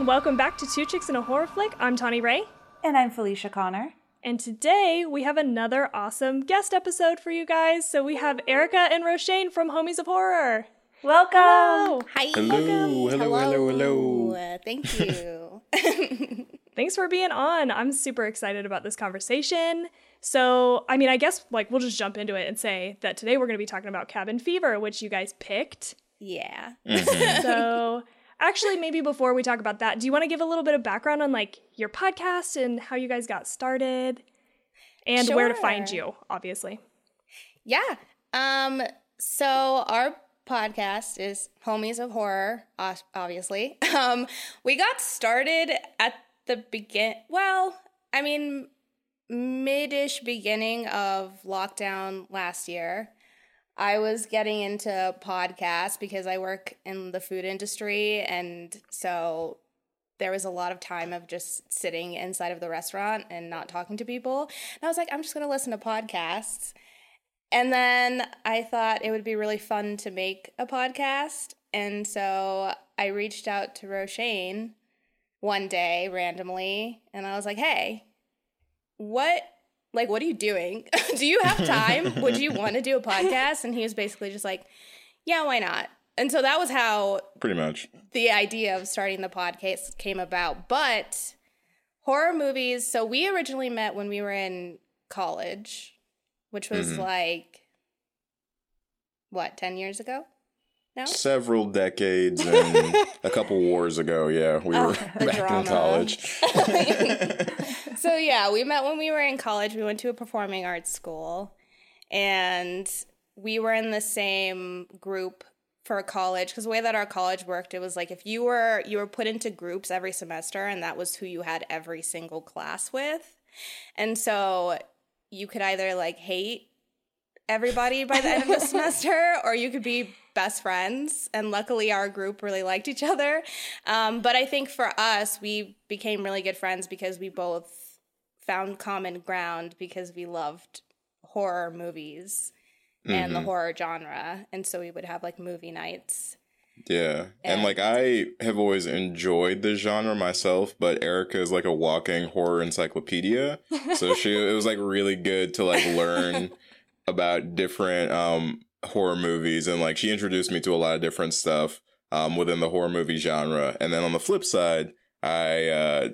and welcome back to Two Chicks in a Horror Flick. I'm Tawny Ray. And I'm Felicia Connor. And today we have another awesome guest episode for you guys. So we have Erica and Roshane from Homies of Horror. Welcome. Hello. Hi. Hello, hello, hello, hello. Uh, thank you. Thanks for being on. I'm super excited about this conversation. So, I mean, I guess like we'll just jump into it and say that today we're going to be talking about Cabin Fever, which you guys picked. yeah. So, actually, maybe before we talk about that, do you want to give a little bit of background on like your podcast and how you guys got started and where to find you, obviously? Yeah. Um. So our podcast is Homies of Horror, obviously. Um. We got started at the begin. Well, I mean, mid-ish beginning of lockdown last year. I was getting into podcasts because I work in the food industry, and so there was a lot of time of just sitting inside of the restaurant and not talking to people. And I was like, I'm just going to listen to podcasts. And then I thought it would be really fun to make a podcast. And so I reached out to Roshane one day randomly and I was like, hey, what like what are you doing? do you have time? Would you want to do a podcast? And he was basically just like, yeah, why not? And so that was how Pretty much. the idea of starting the podcast came about. But horror movies, so we originally met when we were in college, which was mm-hmm. like, what, 10 years ago? No? Several decades and a couple wars ago, yeah, we oh, were the back drama. in college. So yeah, we met when we were in college. We went to a performing arts school and we were in the same group for college. Because the way that our college worked it was like if you were you were put into groups every semester and that was who you had every single class with. And so you could either like hate everybody by the end of the semester or you could be best friends. And luckily our group really liked each other. Um, but i think for us we became really good friends because we both found common ground because we loved horror movies and the horror genre and so we would have like movie nights Yeah. And like I have always enjoyed the genre myself, but Erica is like a walking horror encyclopedia. So she it was like really good to like learn about different um horror movies and like she introduced me to a lot of different stuff um within the horror movie genre. And then on the flip side, I uh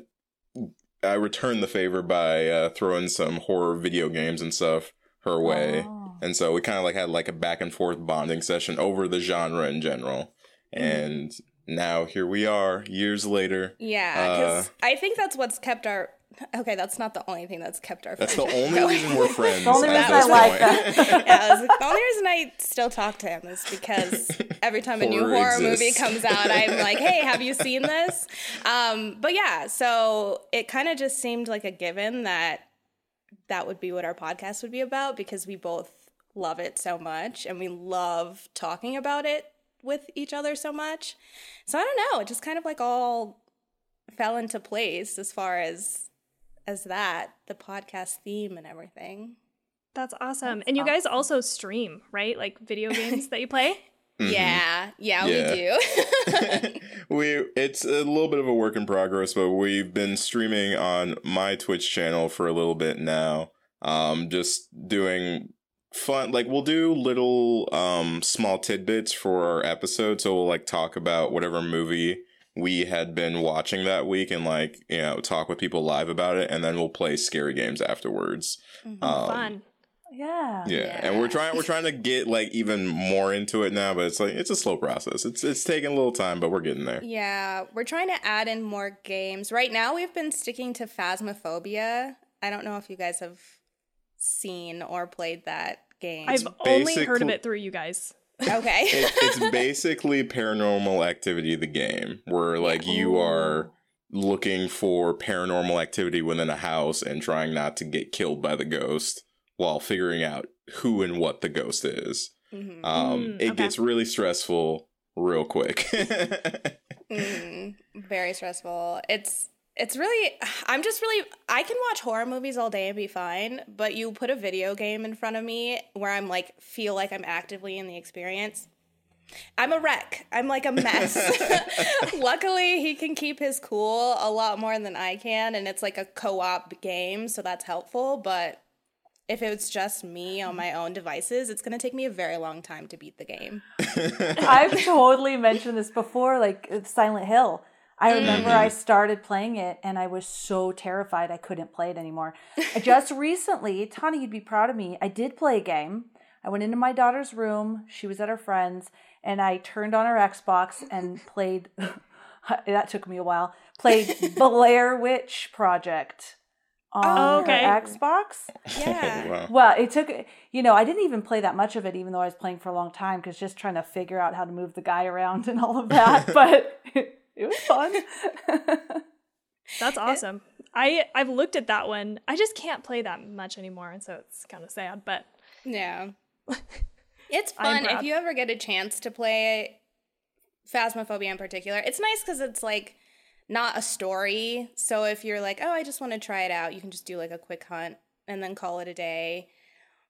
I returned the favor by uh throwing some horror video games and stuff her way. Oh. And so we kind of like had like a back and forth bonding session over the genre in general. And now here we are, years later. yeah because i think that's what's kept our okay that's not the only thing that's kept our That's the friendship only going. reason we're friends. The only at reason I like point. that. yeah, I was like, the only reason I still talk to him is because every time a new Horror horror movie comes out, I'm like, hey, have you seen this? Um, but yeah, so it kind of just seemed like a given that that would be what our podcast would be about because we both love it so much and we love talking about it with each other so much. So I don't know, it just kind of like all fell into place as far as as that, the podcast theme and everything. That's awesome. and you guys also stream, right? Like video games that you play? Yeah, yeah, Mm-hmm. Yeah. we do. we it's a little bit of a work in progress, but we've been streaming on my Twitch channel for a little bit now. Um, just doing fun like we'll do little um small tidbits for our episode so we'll like talk about whatever movie we had been watching that week and like you know talk with people live about it and then we'll play scary games afterwards um, Fun. Yeah. yeah, and we're trying we're trying to get like even more into it now, but it's like it's a slow process. It's it's taking a little time, but we're getting there. yeah, we're trying to add in more games. Right now, we've been sticking to Phasmophobia. I don't know if you guys have seen or played that game. I've only heard of it through you guys. Okay. It, it's basically paranormal activity the game where like you are looking for paranormal activity within a house and trying not to get killed by the ghost while figuring out who and what the ghost is. Mhm. Um, Mm, it okay. gets really stressful real quick. Mm, very stressful. It's it's really I'm just really I can watch horror movies all day and be fine, but you put a video game in front of me where I'm like feel like I'm actively in the experience. I'm a wreck. I'm like a mess. Luckily, he can keep his cool a lot more than I can, and it's like a co op game, so that's helpful. But if it's just me on my own devices, it's going to take me a very long time to beat the game. I've totally mentioned this before, like Silent Hill. I remember I mm-hmm. started playing it and I was so terrified I couldn't play it anymore. Just recently, Tawny, you'd be proud of me. I did play a game. I went into my daughter's room. She was at her friend's, and I turned on her Xbox and played. that took me a while. Played Blair Witch Project on Oh, okay. her Xbox. Yeah. wow. Well, it took, you know, I didn't even play that much of it, even though I was playing for a long time, because just trying to figure out how to move the guy around and all of that. but it, it was fun. That's awesome. I I've looked at that one. I just can't play that much anymore, and so it's kind of sad. But Yeah. It's fun if you ever get a chance to play Phasmophobia in particular. It's nice because it's like not a story. So if you're like, oh, I just want to try it out, you can just do like a quick hunt and then call it a day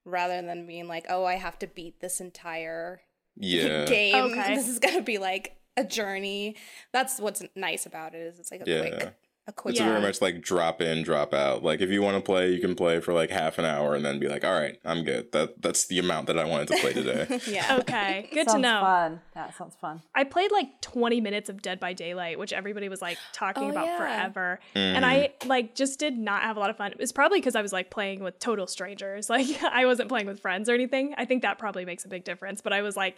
rather than being like, oh, I have to beat this entire Yeah. game. Okay. This is going to be like a journey. That's what's nice about it is it's like a Yeah. quick a quick It's Yeah. very much like drop in, drop out. Like if you want to play, you can play for like half an hour and then be like, all right, I'm good. That that's the amount that I wanted to play today. yeah. okay, good to know. fun. That sounds fun. I played like 20 minutes of Dead by Daylight, which everybody was like talking Oh, about yeah. forever. And I mm-hmm. like just did not have a lot of fun. It was probably because I was like playing with total strangers. Like I wasn't playing with friends or anything. I think that probably makes a big difference. But I was like,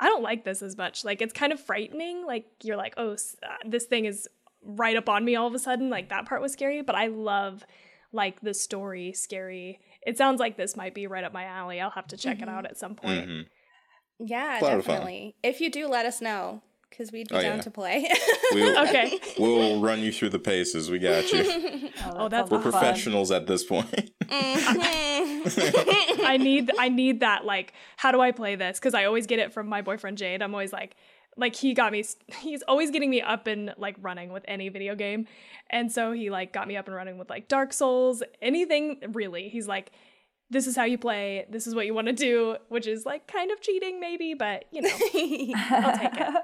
I don't like this as much. Like it's kind of frightening. Like you're like, oh, s- uh, this thing is right up on me all of a sudden. Like that part was scary. But I love like the story scary. It sounds like this might be right up my alley. I'll have to check it out at some point. Mhm. Yeah, It's a lot of fun. definitely. If you do, let us know because we'd be Oh, down yeah. to play. We'll, Okay. we'll run you through the paces. We got you. Oh, that's We're sounds fun. professionals at this point. Mm-hmm. I need I need that like how do I play this? Because I always get it from my boyfriend Jade. I'm always like like he got me he's always getting me up and like running with any video game. And so he like got me up and running with like Dark Souls, anything really. He's like this is how you play. This is what you want to do, which is like kind of cheating maybe, but you know, I'll take it.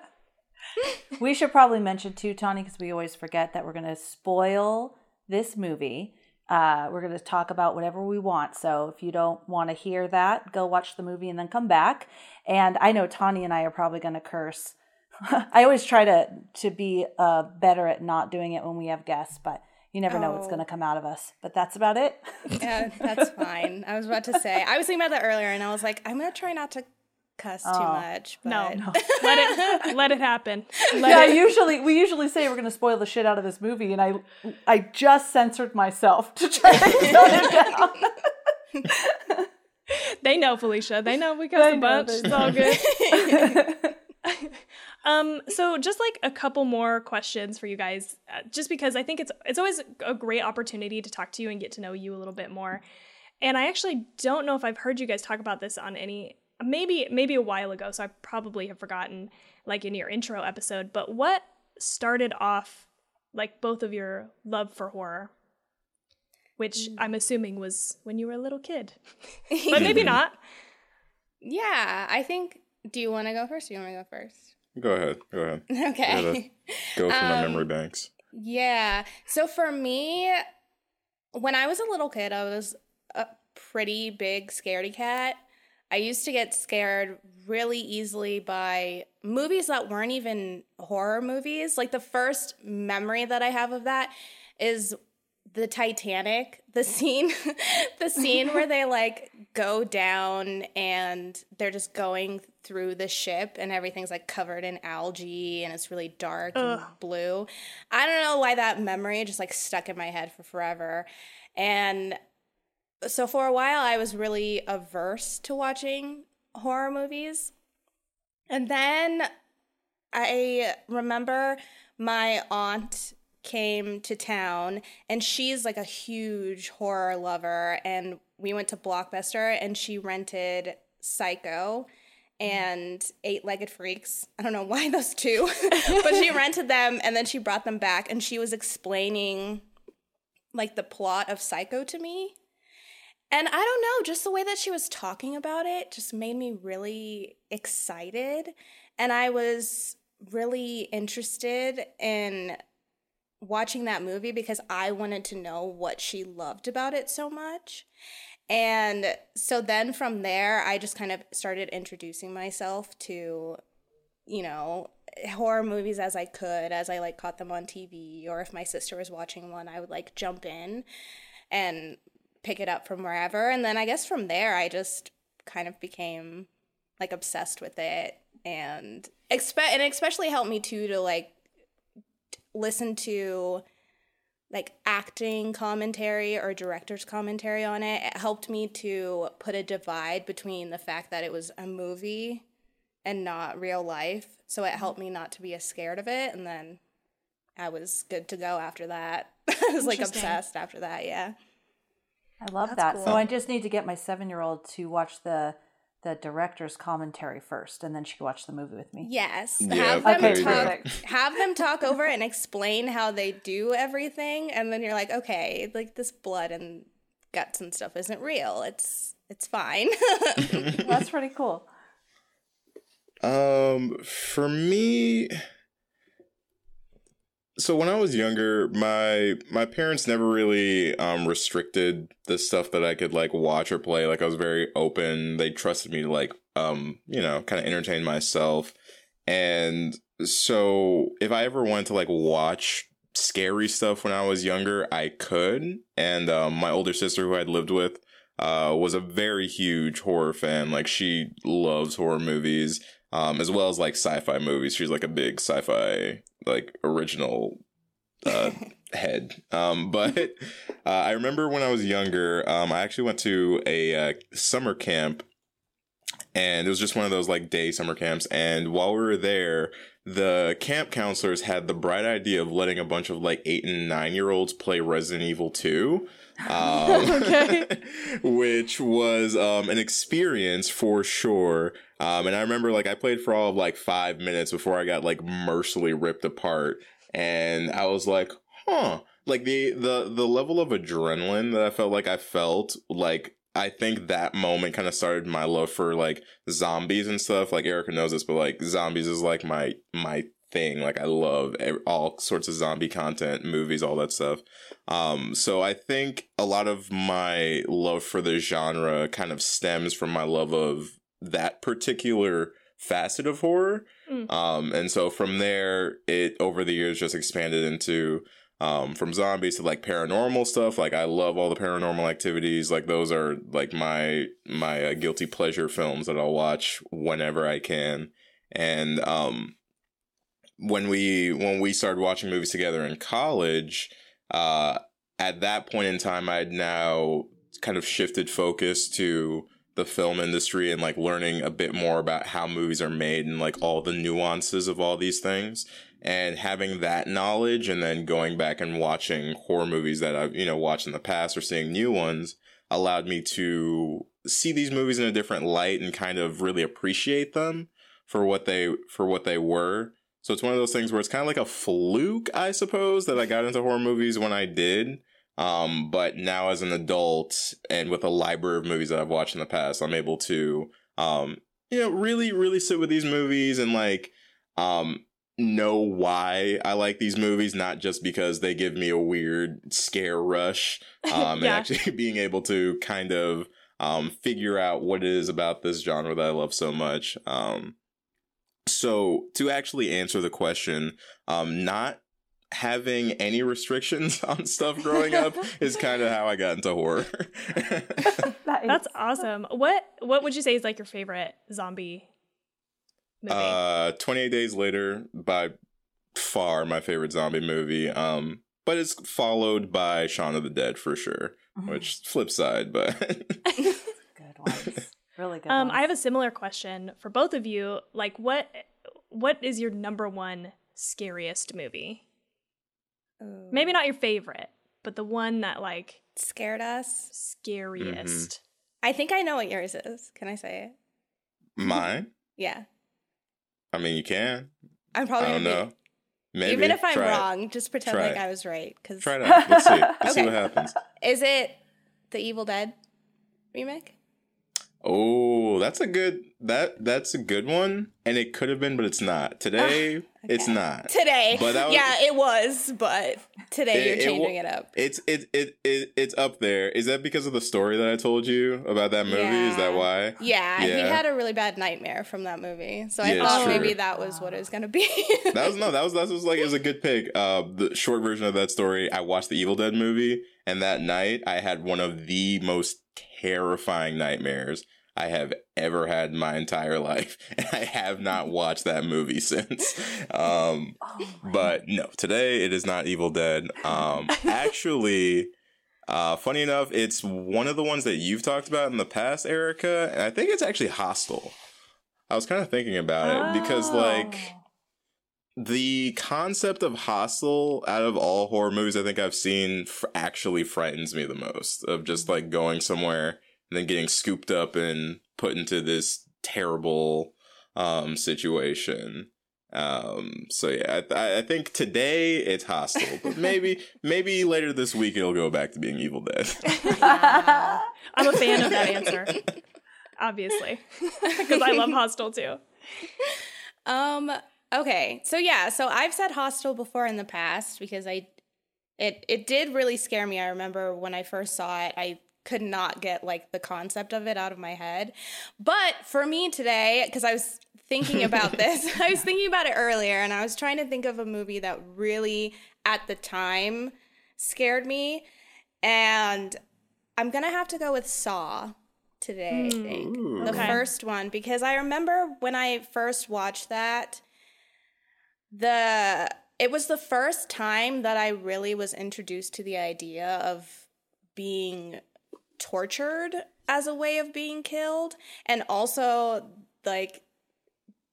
We should probably mention too, Tawny, because we always forget that we're going to spoil this movie. Uh, we're going to talk about whatever we want. So if you don't want to hear that, go watch the movie and then come back. And I know Tawny and I are probably going to curse. I always try to to be uh, better at not doing it when we have guests, but you never know what's Oh. going to come out of us. But that's about it. yeah, that's fine. I was about to say. I was thinking about that earlier, and I was like, I'm gonna try not to cuss too Oh. much. But No, let it let it happen. Let yeah, it, usually we usually say we're going to spoil the shit out of this movie, and I I just censored myself to try to tone it down. they know Felicia. They know we They got a bunch. It's all good. Um, so just like a couple more questions for you guys, uh, just because I think it's it's always a great opportunity to talk to you and get to know you a little bit more. And I actually don't know if I've heard you guys talk about this on any maybe maybe a while ago, so I probably have forgotten like in your intro episode, but what started off like both of your love for horror? Which I'm assuming was when you were a little kid. but maybe not. yeah, I think. Do you want to go first? Do you want to go first? Go ahead. Go ahead. Okay. Go through my Um, memory banks. Yeah. So for me, when I was a little kid, I was a pretty big scaredy cat. I used to get scared really easily by movies that weren't even horror movies. Like the first memory that I have of that is the Titanic, the scene, the scene where they like go down and they're just going through the ship and everything's like covered in algae and it's really dark and blue. I don't know why that memory just like stuck in my head for forever. And so for a while I was really averse to watching horror movies. And then I remember my aunt came to town and she's like a huge horror lover and we went to Blockbuster and she rented Psycho and Eight-Legged Freaks. I don't know why those two, but she rented them and then she brought them back and she was explaining like the plot of Psycho to me. And I don't know, just the way that she was talking about it just made me really excited. And I was really interested in watching that movie because I wanted to know what she loved about it so much. And so then from there, I just kind of started introducing myself to, you know, horror movies as I could, as I like caught them on TV, or if my sister was watching one, I would like jump in and pick it up from wherever. And then I guess from there, I just kind of became like obsessed with it and expect and especially helped me too to like listen to like acting commentary or director's commentary on it. It helped me to put a divide between the fact that it was a movie and not real life. So it helped me not to be as scared of it. And then I was good to go after that. I was like obsessed after that. Yeah. I love That's that. cool. So I just need to get my seven year old to watch the the director's commentary first, and then she can watch the movie with me. Yes. Yeah, have them there talk have them talk over it and explain how they do everything and then you're like, okay, like this blood and guts and stuff isn't real. It's it's fine. That's pretty cool. Um, for me, so when I was younger, my my parents never really um restricted the stuff that I could like watch or play. Like I was very open. They trusted me to like um, you know, kind of entertain myself. And so if I ever wanted to like watch scary stuff when I was younger, I could. And um my older sister who I'd lived with uh was a very huge horror fan. Like she loves horror movies um, as well as like sci-fi movies. She's like a big sci-fi like original uh, head. Um, but uh, I remember when I was younger, um, I actually went to a uh, summer camp, and it was just one of those like day summer camps. And while we were there, the camp counselors had the bright idea of letting a bunch of like eight and nine year olds play Resident Evil Two. Um, Okay. which was um, an experience for sure. Um, and I remember like I played for all of like five minutes before I got like mercilessly ripped apart, and I was like, huh. Like the the the level of adrenaline that I felt like I felt like I think that moment kind of started my love for like zombies and stuff. Like Erica knows this, but like zombies is like my my thing. Like I love all sorts of zombie content, movies, all that stuff. Um, so I think a lot of my love for the genre kind of stems from my love of that particular facet of horror. Mm. Um, and so from there, it over the years just expanded into um, from zombies to like paranormal stuff. Like I love all the paranormal activities. Like those are like my my uh, guilty pleasure films that I'll watch whenever I can. And um, when we when we started watching movies together in college, uh, at that point in time, I'd now kind of shifted focus to the film industry and like learning a bit more about how movies are made and like all the nuances of all these things and having that knowledge and then going back and watching horror movies that I've you know watched in the past or seeing new ones allowed me to see these movies in a different light and kind of really appreciate them for what they for what they were. So it's one of those things where it's kind of like a fluke, I suppose, that I got into horror movies when I did. Um, but now as an adult and with a library of movies that I've watched in the past, I'm able to, um, you know, really, really sit with these movies and like, um, know why I like these movies, not just because they give me a weird scare rush. Um, Yeah. and actually being able to kind of, um, figure out what it is about this genre that I love so much. Um, so to actually answer the question, um, not having any restrictions on stuff growing up is kind of how I got into horror. That's awesome. What what would you say is like your favorite zombie movie? uh, 28 Days Later, by far my favorite zombie movie. Um, but it's followed by Shaun of the Dead for sure, Mhm. which flip side, but good ones. Really good. um, ones. I have a similar question for both of you. Like, what what is your number one scariest movie? Ooh. Maybe not your favorite, but the one that like scared us. scariest. I think I know what yours is. Can I say it? mine. Yeah. I mean, you can. I'm probably. I don't know. be Maybe. even if I'm Try it. wrong, just pretend Try like it. I was right. Cause Try it out. Let's see. Let's see what happens. is it the Evil Dead remake? Oh, that's a good that that's a good one. and it could have been, but it's not. Today, it's not. Today. But was- yeah, it was, but today It- you're changing wa- it up. It's it, it it it's up there. Is that because of the story that I told you about that movie? Is that why? Yeah, he Yeah. had a really bad nightmare from that movie. So I Yeah, thought maybe that was what it was going to be. That was no, that was that was like it was a good pick. Uh, the short version of that story. I watched the Evil Dead movie, and that night I had one of the most terrifying nightmares I have ever had in my entire life, and I have not watched that movie since. Um, Oh, but no, today it is not Evil Dead. Um, actually, uh, funny enough, it's one of the ones that you've talked about in the past, Erica, and I think it's actually Hostel. I was kind of thinking about it because, like, Oh. The concept of Hostel out of all horror movies I think I've seen f- actually frightens me the most. Of just like going somewhere and then getting scooped up and put into this terrible um, situation. Um, so yeah, I, I think today it's Hostel, but maybe maybe later this week it'll go back to being Evil Dead. I'm a fan of that answer, obviously, because I love Hostel too. um okay. So yeah, so I've said Hostel before in the past because I it it did really scare me. I remember when I first saw it, I could not get like the concept of it out of my head. But for me today, because I was thinking about this, I was thinking about it earlier and I was trying to think of a movie that really at the time scared me. And I'm gonna have to go with Saw today, I think. Ooh. The Okay. first one, because I remember when I first watched that, the it was the first time that I really was introduced to the idea of being tortured as a way of being killed and also like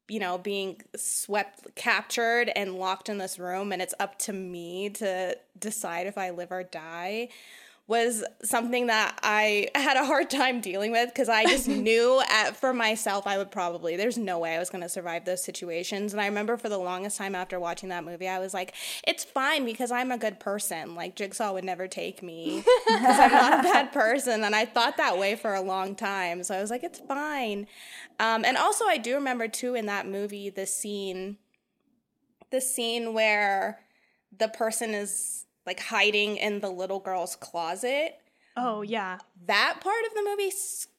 you know being swept captured and locked in this room and it's up to me to decide if I live or die was something that I had a hard time dealing with because I just knew at, for myself I would probably there's no way I was going to survive those situations. And I remember for the longest time after watching that movie I was like it's fine because I'm a good person. Like Jigsaw would never take me because I'm not a bad person. And I thought that way for a long time. So I was like it's fine. Um, and also I do remember too in that movie the scene the scene where the person is like hiding in the little girl's closet. Oh yeah, That part of the movie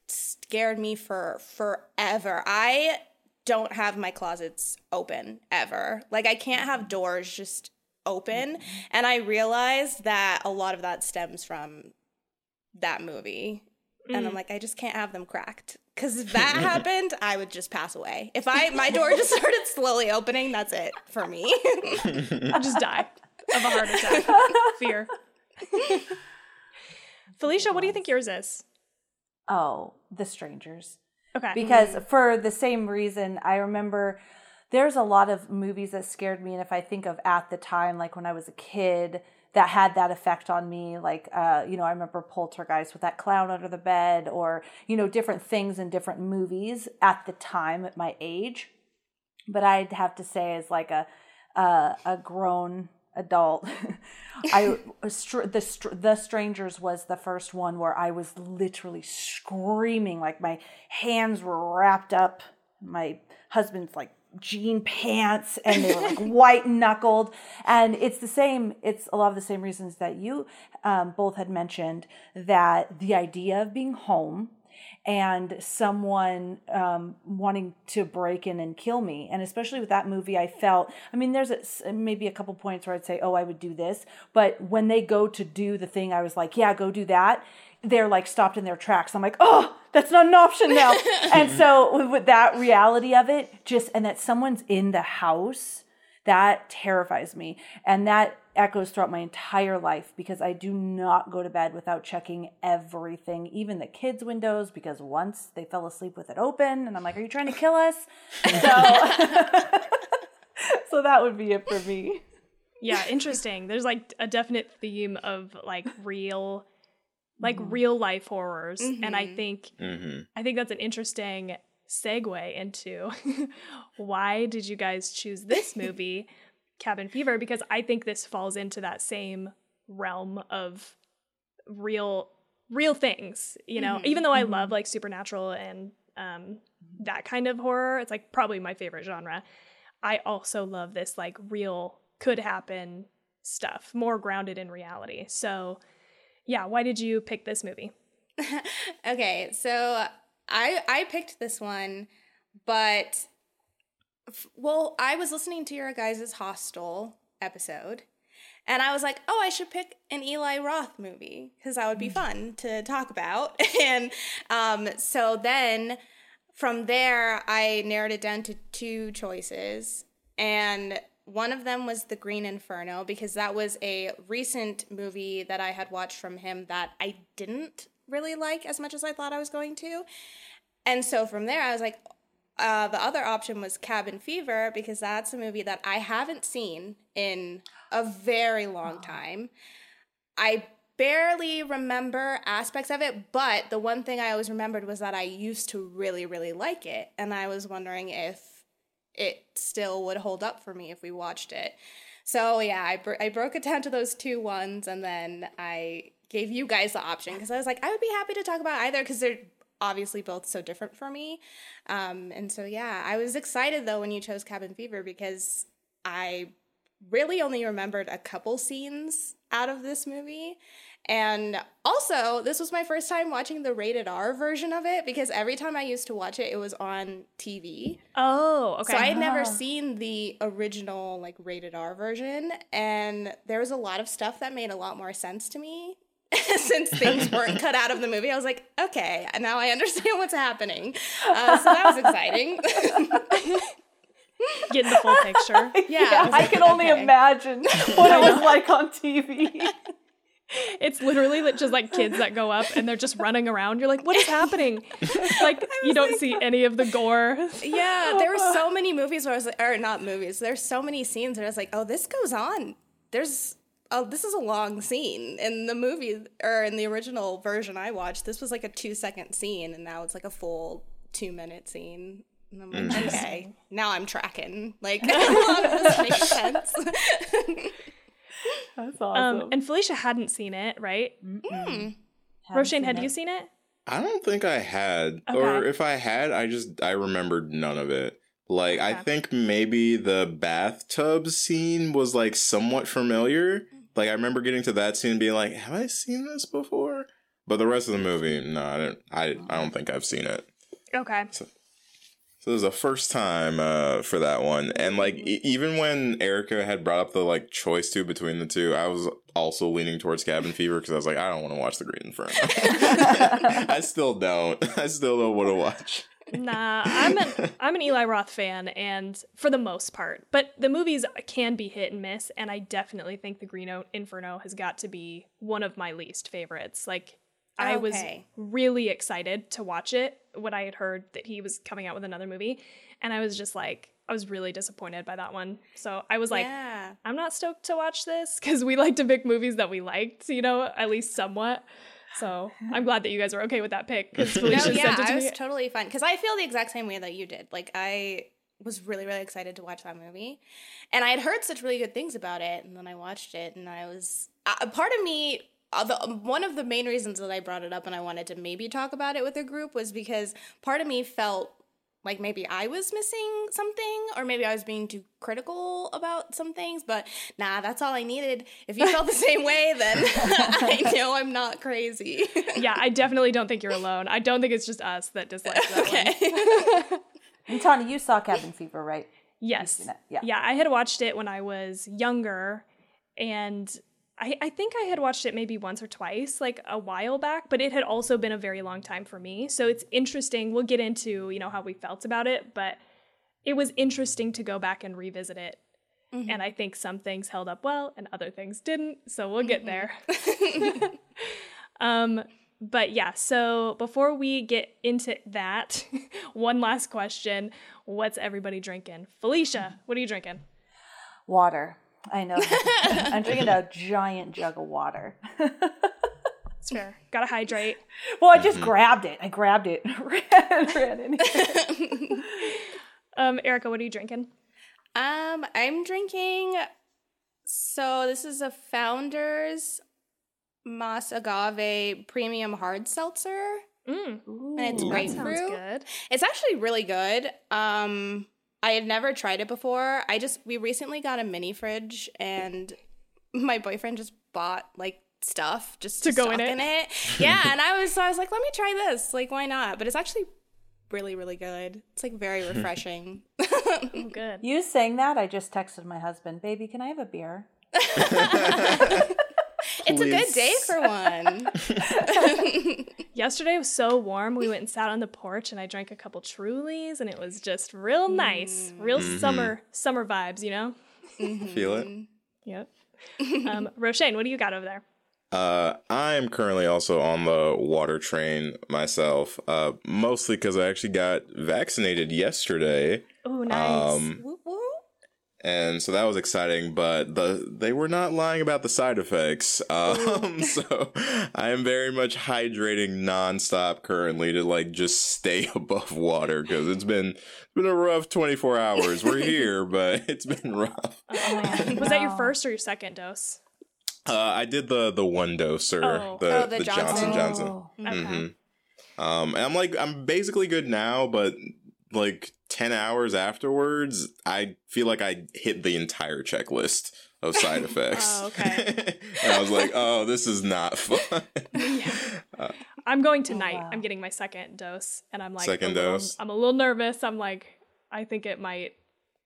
scared me for forever. I don't have my closets open ever. Like I can't have doors just open, mm-hmm. and I realized that a lot of that stems from that movie. And I'm mm. like I just can't have them cracked. Cuz if that happened, I would just pass away. If I my door just started slowly opening, that's it for me. I'll just die of a heart attack. Fear. Felicia, what do you think yours is? Oh, The Strangers. Okay. because for the same reason i remember there's a lot of movies that scared me and if i think of at the time like when i was a kid that had that effect on me like uh, you know i remember poltergeist with that clown under the bed or you know different things in different movies at the time at my age but i'd have to say as like a a, a grown adult. I str- the str- the strangers was the first one where i was literally screaming like my hands were wrapped up my husband's like jean pants and they were like white knuckled. And it's the same it's a lot of the same reasons that you um, both had mentioned that the idea of being home and someone um, wanting to break in and kill me. And especially with that movie, I felt, I mean, there's a, maybe a couple points where I'd say, oh, I would do this. But when they go to do the thing, I was like, yeah, go do that. They're like stopped in their tracks. I'm like, oh, that's not an option now. and so with- with that reality of it, just, and that someone's in the house, that terrifies me. And that echoes throughout my entire life because I do not go to bed without checking everything, even the kids' windows, because once they fell asleep with it open, and I'm like, Are you trying to kill us? So, so that would be it for me. Yeah, interesting. There's like a definite theme of like real like real life horrors and I think hmm I think that's an interesting segue into why did you guys choose this movie, Cabin Fever? Because I think this falls into that same realm of real real things, you know. Even though I love like supernatural and um, that kind of horror. It's like probably my favorite genre. I also love this like real could happen stuff, more grounded in reality. So, yeah, why did you pick this movie? okay, so I I picked this one, but well, I was listening to your guys' Hostel episode, and I was like, oh, I should pick an Eli Roth movie because that would be fun to talk about. and um, so then from there, I narrowed it down to two choices. And one of them was The Green Inferno because that was a recent movie that I had watched from him that I didn't really like as much as I thought I was going to. And so from there, I was like, uh, the other option was Cabin Fever because that's a movie that I haven't seen in a very long time. I barely remember aspects of it, but the one thing I always remembered was that I used to really, really like it. And I was wondering if it still would hold up for me if we watched it. So yeah, I, br- I broke it down to those two ones and then I gave you guys the option because I was like, I would be happy to talk about either because they're obviously both so different for me. Um, and so, yeah, I was excited though when you chose Cabin Fever because I really only remembered a couple scenes out of this movie. And also, this was my first time watching the rated R version of it because every time I used to watch it, it was on TV. Oh, okay. So I had never seen the original, like, rated R version. And there was a lot of stuff that made a lot more sense to me since things weren't cut out of the movie. I was like, okay, now I understand what's happening. Uh, so that was exciting. Getting the full picture. Yeah, Yeah, was I like, can only okay. imagine what it was like on TV. It's literally just like kids that go up and they're just running around. You're like, what is happening? Like you don't see any of the gore. Yeah, there were so many movies where I was like, or not movies. There's so many scenes where I was like, oh, this goes on. There's, oh, this is a long scene. In the movie or in the original version I watched, this was like a two second scene, and now it's like a full two minute scene. And I'm like, okay, now I'm tracking. Like, a lot of this makes sense. That's awesome. Um, and Felicia hadn't seen it, right? Haven't Roshane, had it. you seen it? I don't think I had, or if I had, I just I remembered none of it. Like I think maybe the bathtub scene was like somewhat familiar. Like I remember getting to that scene and being like, "Have I seen this before?" But the rest of the movie, no, I don't. I, I don't think I've seen it. Okay. So it was the first time uh, for that one, and like e- even when Erica had brought up the like choice to between the two, I was also leaning towards Cabin Fever because I was like, I don't want to watch The Green Inferno. I still don't. I still don't want to watch. Nah, I'm an I'm an Eli Roth fan, and for the most part, but the movies can be hit and miss, and I definitely think The Green Inferno has got to be one of my least favorites. Like, I was really excited to watch it when I had heard that he was coming out with another movie, and I was just like, I was really disappointed by that one. So I was like, yeah. I'm not stoked to watch this because we like to pick movies that we liked, you know, at least somewhat. So I'm glad that you guys were okay with that pick No, yeah, sent it to I me. was totally fine because I feel the exact same way that you did. Like I was really, really excited to watch that movie, and I had heard such really good things about it, and then I watched it, and I was uh, part of me. Uh, the, one of the main reasons that I brought it up and I wanted to maybe talk about it with a group was because part of me felt like maybe I was missing something or maybe I was being too critical about some things, but nah, that's all I needed. If you felt the same way, then I know I'm not crazy. yeah, I definitely don't think you're alone. I don't think it's just us that dislike that one. okay. And Tawny, you saw Cabin Fever, right? Yes. yeah. Yeah, I had watched it when I was younger and I, I think I had watched it maybe once or twice, like a while back, but it had also been a very long time for me. So it's interesting. We'll get into, you know, how we felt about it, but it was interesting to go back and revisit it. And I think some things held up well and other things didn't. So we'll get there. um, but yeah, so before we get into that, one last question. What's everybody drinking? Felicia, what are you drinking? Water. I know. I'm drinking a giant jug of water. It's fair. Gotta hydrate. well, I just grabbed it. I grabbed it. ran, ran in here. Um, Erica, what are you drinking? Um, I'm drinking. So this is a Founders Mas Agave Premium Hard Seltzer. Mm, and it's Ooh. that sounds grapefruit. good. It's actually really good. Um, I had never tried it before. I just we recently got a mini fridge, and my boyfriend just bought like stuff just to, To go in stock it? Yeah, and I was so I was like, let me try this. Like, why not? But it's actually really really good. It's like very refreshing. Oh, good. You saying that, I just texted my husband, baby, can I have a beer? it's a good day for one. Yesterday was so warm. We went and sat on the porch, and I drank a couple Trulies, and it was just real nice, real summer summer vibes. You know. Feel it? Yep. um, Roshane, what do you got over there? Uh, I'm currently also on the water train myself, uh, mostly because I actually got vaccinated yesterday. Oh, nice. Um, Woo woo. And so that was exciting, but the they were not lying about the side effects. Um, so I am very much hydrating nonstop currently to like just stay above water because it's been it's been a rough 24 hours. We're here, but it's been rough. Oh, was that your first or your second dose? Uh, I did the the one doser, Oh. the, Oh, the the Johnson Johnson. Johnson. Oh. Okay. hmm Um, and I'm like, I'm basically good now, but like 10 hours afterwards, I feel like I hit the entire checklist of side effects. Oh, okay. and I was like, oh, this is not fun. Yeah, I'm going tonight. wow. I'm getting my second dose, and I'm like Second a little- dose? I'm a little nervous. I'm like, I think it might.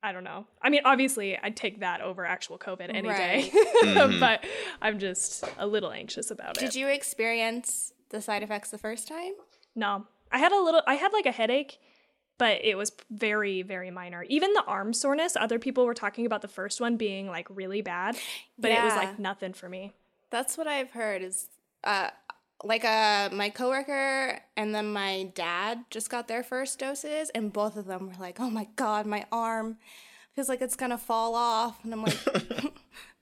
I don't know. I mean, obviously, I'd take that over actual COVID any day, Mhm. but I'm just a little anxious about it. Did you experience the side effects the first time? No, I had a little. I had like a headache, but it was very, very minor. Even the arm soreness. Other people were talking about the first one being like really bad, but it was like nothing for me. That's what I've heard is uh like uh my coworker and then my dad just got their first doses and both of them were like, "Oh my god, my arm feels like it's going to fall off." And I'm like,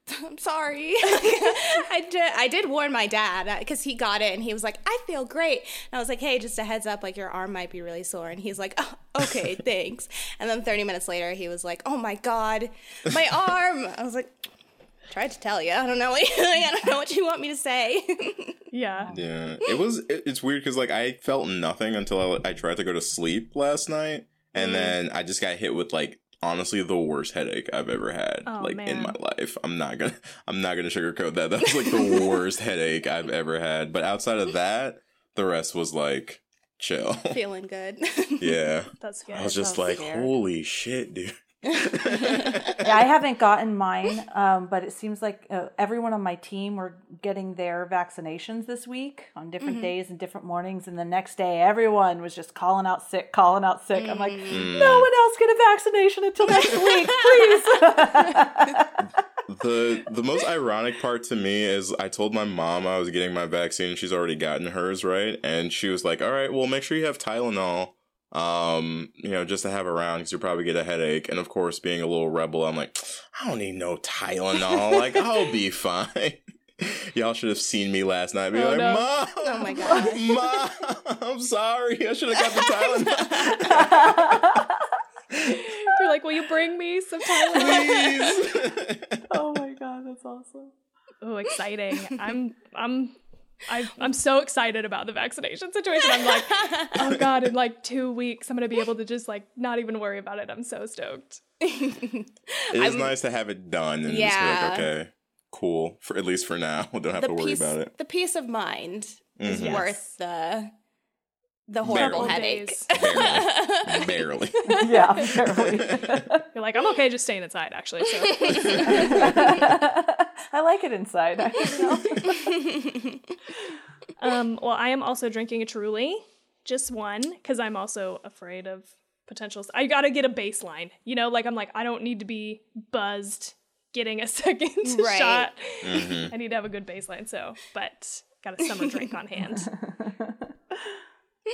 I'm sorry. I did I did warn my dad because he got it and he was like, I feel great. And I was like, hey, just a heads up, like your arm might be really sore. And he's like, oh, okay, thanks. And then 30 minutes later, he was like, oh my God, my arm. I was like, tried to tell you. I don't know what I don't know what you want me to say. Yeah. yeah. It was, it- it's weird because like I felt nothing until I, I tried to go to sleep last night. And Mm. then I just got hit with like, honestly, the worst headache I've ever had, Oh, like man. in my life. I'm not gonna, I'm not gonna sugarcoat that. That was like the worst headache I've ever had. But outside of that, the rest was like chill. Feeling good. yeah. That's good. I was just so like, scared. holy shit, dude. Yeah, I haven't gotten mine, um, but it seems like uh, everyone on my team were getting their vaccinations this week on different days and different mornings. And the next day, everyone was just calling out sick, calling out sick. I'm like, Mm. no one else get a vaccination until next week, please. the the most ironic part to me is I told my mom I was getting my vaccine she's already gotten hers, right? And she was like, "All right, well, make sure you have Tylenol, um, you know, just to have around because you'll probably get a headache." And of course, being a little rebel, I'm like, "I don't need no Tylenol. like, I'll be fine." Y'all should have seen me last night. Be Oh, like, no. "Mom, Oh my God. mom, I'm sorry. I should have got the Tylenol, You're like, will you bring me some Tylenol? please." oh my god, that's awesome. oh, exciting! I'm I'm I, I'm so excited about the vaccination situation. I'm like, oh god, in like two weeks, I'm gonna be able to just like not even worry about it. I'm so stoked. It is nice to have it done and just be like, okay, cool. For at least for now, we don't have the to worry peace about it. the peace of mind is Mhm. worth the the horrible Couple headache. Barely, barely. Yeah, barely. You're like, I'm okay just staying inside, actually. So I like it inside. Um, well, I am also drinking a Truly, just one, because I'm also afraid of potentials. I gotta get a baseline, you know. Like I'm like, I don't need to be buzzed getting a second Right. shot. Mhm. I need to have a good baseline. So, but got a summer drink on hand.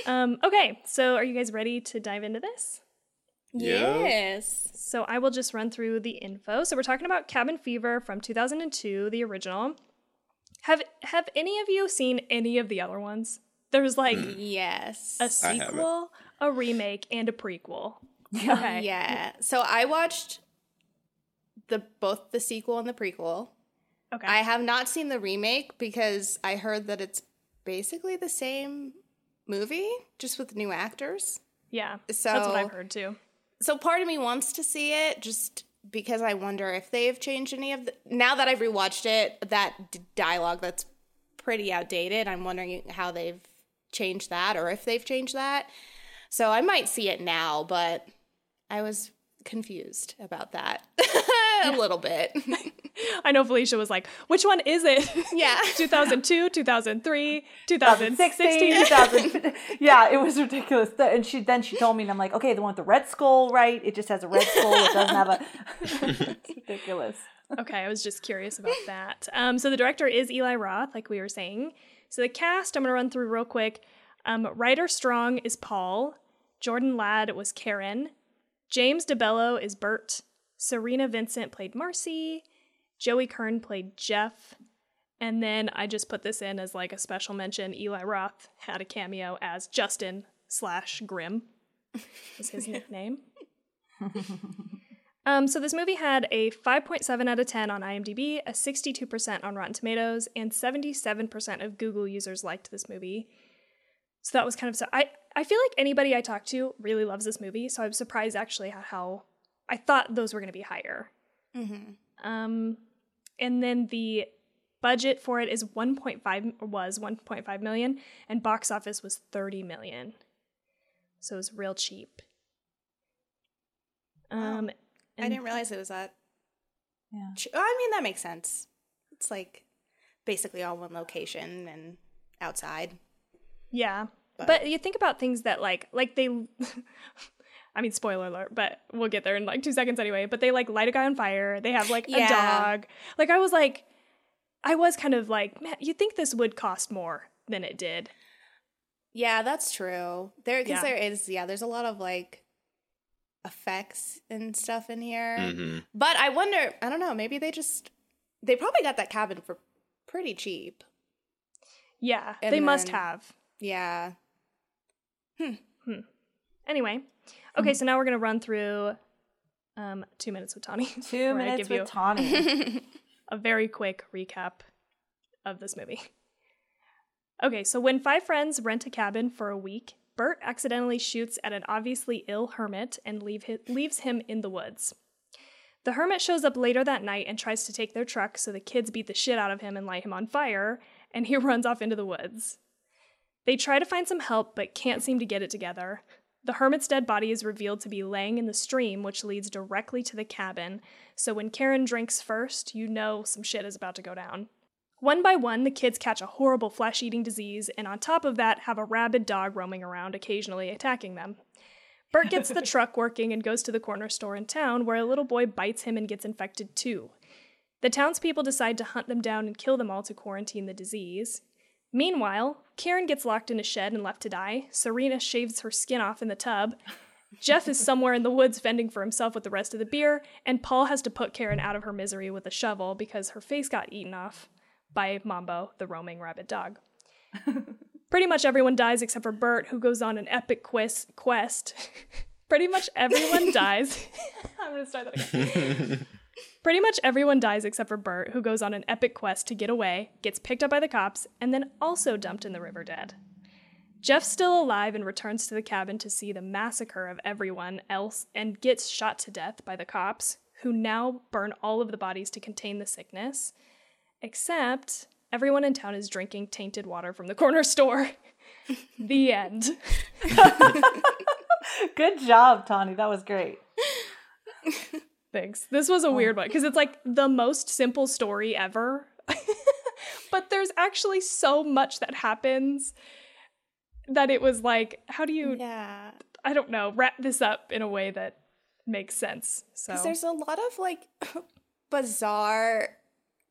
Um, okay, so are you guys ready to dive into this? Yeah. Yes. So I will just run through the info. So we're talking about Cabin Fever from 2002, the original. Have have any of you seen any of the other ones? There's like Yes. a sequel, a remake, and a prequel. Okay. Yeah. So I watched the both the sequel and the prequel. Okay. I have not seen the remake because I heard that it's basically the same movie, just with new actors. Yeah. So that's what I've heard too. So part of me wants to see it just because I wonder if they've changed any of the. Now that I've rewatched it, that d- dialogue that's pretty outdated. I'm wondering how they've changed that or if they've changed that. So I might see it now, but I was confused about that a little bit. I know Felicia was like, which one is it? Yeah. 2002, 2003, 2016. 2000. yeah, it was ridiculous. And she then she told me, and I'm like, okay, the one with the red skull, right? It just has a red skull. It doesn't have a. it's ridiculous. okay, I was just curious about that. Um, so the director is Eli Roth, like we were saying. So the cast, I'm going to run through real quick. Um, Rider Strong is Paul. Jordan Ladd was Karen. James DeBello is Bert. Cerina Vincent played Marcy. Joey Kern played Jeff. And then I just put this in as like a special mention. Eli Roth had a cameo as Justin slash Grim, was his nickname. Um, so this movie had a 5.7 out of 10 on IMDb, a 62% on Rotten Tomatoes, and 77% of Google users liked this movie. So that was kind of so I I feel like anybody I talk to really loves this movie, so I was surprised actually how, how I thought those were going to be higher. mm-hmm. Um, and then the budget for it is 1.5 was 1.5 million, and box office was 30 million. So it was real cheap. Um, I didn't realize it was that. Yeah. ch- I mean, that makes sense. It's like basically all one location and outside. Yeah. But- But, you think about things that like like they I mean spoiler alert, but we'll get there in like 2 seconds anyway, but they like light a guy on fire. They have like a dog. Like I was like I was kind of like, man, you think this would cost more than it did. Yeah, that's true. There, because Yeah. there is, yeah, there's a lot of like effects and stuff in here. hmm But I wonder, I don't know, maybe they just, they probably got that cabin for pretty cheap. Yeah, And they must have. Yeah. Hmm. hmm. Anyway, okay, so now we're gonna run through um, two minutes with Tawny. 2 gonna minutes give with you Tawny. a very quick recap of this movie. Okay, so when five friends rent a cabin for a week, Bert accidentally shoots at an obviously ill hermit and leave leaves him in the woods. The hermit shows up later that night and tries to take their truck, so the kids beat the shit out of him and light him on fire, and he runs off into the woods. They try to find some help but can't seem to get it together. The hermit's dead body is revealed to be laying in the stream, which leads directly to the cabin, so when Karen drinks first, you know some shit is about to go down. One by one, the kids catch a horrible flesh eating disease, and on top of that, have a rabid dog roaming around, occasionally attacking them. Bert gets the truck working and goes to the corner store in town, where a little boy bites him and gets infected too. The townspeople decide to hunt them down and kill them all to quarantine the disease. Meanwhile, Karen gets locked in a shed and left to die. Cerina shaves her skin off in the tub. Jeff is somewhere in the woods fending for himself with the rest of the beer, and Paul has to put Karen out of her misery with a shovel because her face got eaten off by Mambo, the roaming rabbit dog. Pretty much everyone dies except for Bert, who goes on an epic quest. quest. Pretty much everyone dies. I'm gonna start that again. Pretty much everyone dies except for Bert, who goes on an epic quest to get away, gets picked up by the cops, and then also dumped in the river dead. Jeff's still alive and returns to the cabin to see the massacre of everyone else and gets shot to death by the cops, who now burn all of the bodies to contain the sickness. Except everyone in town is drinking tainted water from the corner store. the end. Good job, Tawny. That was great. Thanks. This was a oh. weird one because it's like the most simple story ever. but there's actually so much that happens that it was like, how do you, Yeah. I don't know, wrap this up in a way that makes sense. So, Because there's a lot of like bizarre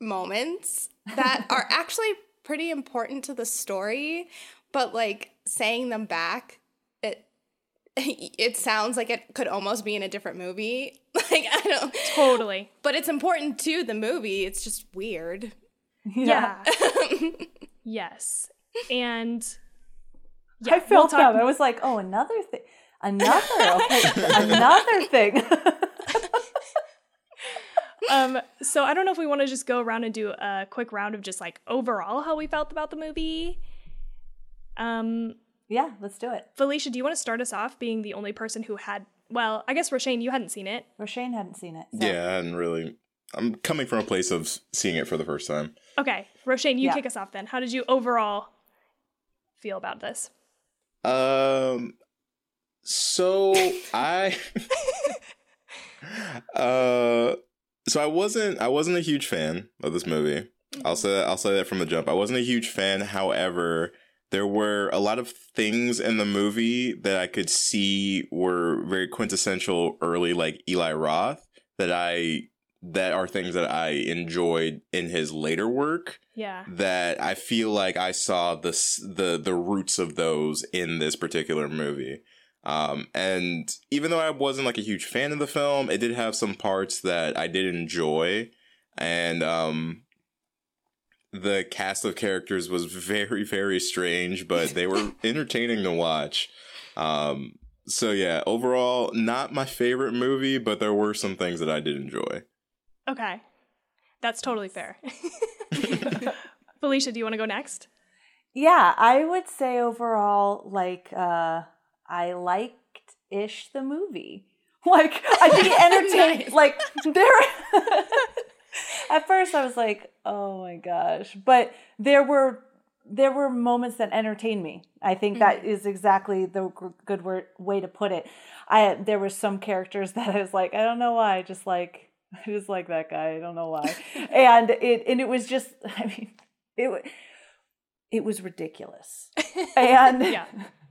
moments that are actually pretty important to the story, but like saying them back, it sounds like it could almost be in a different movie. Like I don't, totally. but it's important to the movie. It's just weird. Yeah. yes. And I we'll felt talk- that. I was like, oh, another thing. Another, okay, another thing. um so i don't know if we want to just go around and do a quick round of just like overall how we felt about the movie um Yeah, let's do it. Felicia, do you want to start us off being the only person who had, well, I guess Roshane, you hadn't seen it. Roshane hadn't seen it. so- Yeah, I hadn't really. I'm coming from a place of seeing it for the first time. Okay, Roshane, you Yeah. kick us off then. How did you overall feel about this? Um, so I, uh, so I wasn't I wasn't a huge fan of this movie. I'll say that, I'll say that from the jump. I wasn't a huge fan. However, there were a lot of things in the movie that I could see were very quintessential early, like Eli Roth, that I that are things that I enjoyed in his later work Yeah. that I feel like I saw the the the roots of those in this particular movie. Um, and even though I wasn't like a huge fan of the film, it did have some parts that I did enjoy, and um, the cast of characters was very very strange, but they were entertaining to watch. Um, so yeah, overall, not my favorite movie, but there were some things that I did enjoy. Okay. That's totally fair. Felicia, do you want to go next? Yeah, I would say overall, like, uh, I liked ish the movie. Like, I think it entertained. Nice. Like, there. At first, I was like, "Oh my gosh!" But there were there were moments that entertained me. I think that is exactly the good word way to put it. I there were some characters that I was like, I don't know why, I just like I just like that guy. I don't know why, and it and it was just. I mean, it it was ridiculous, and Yeah.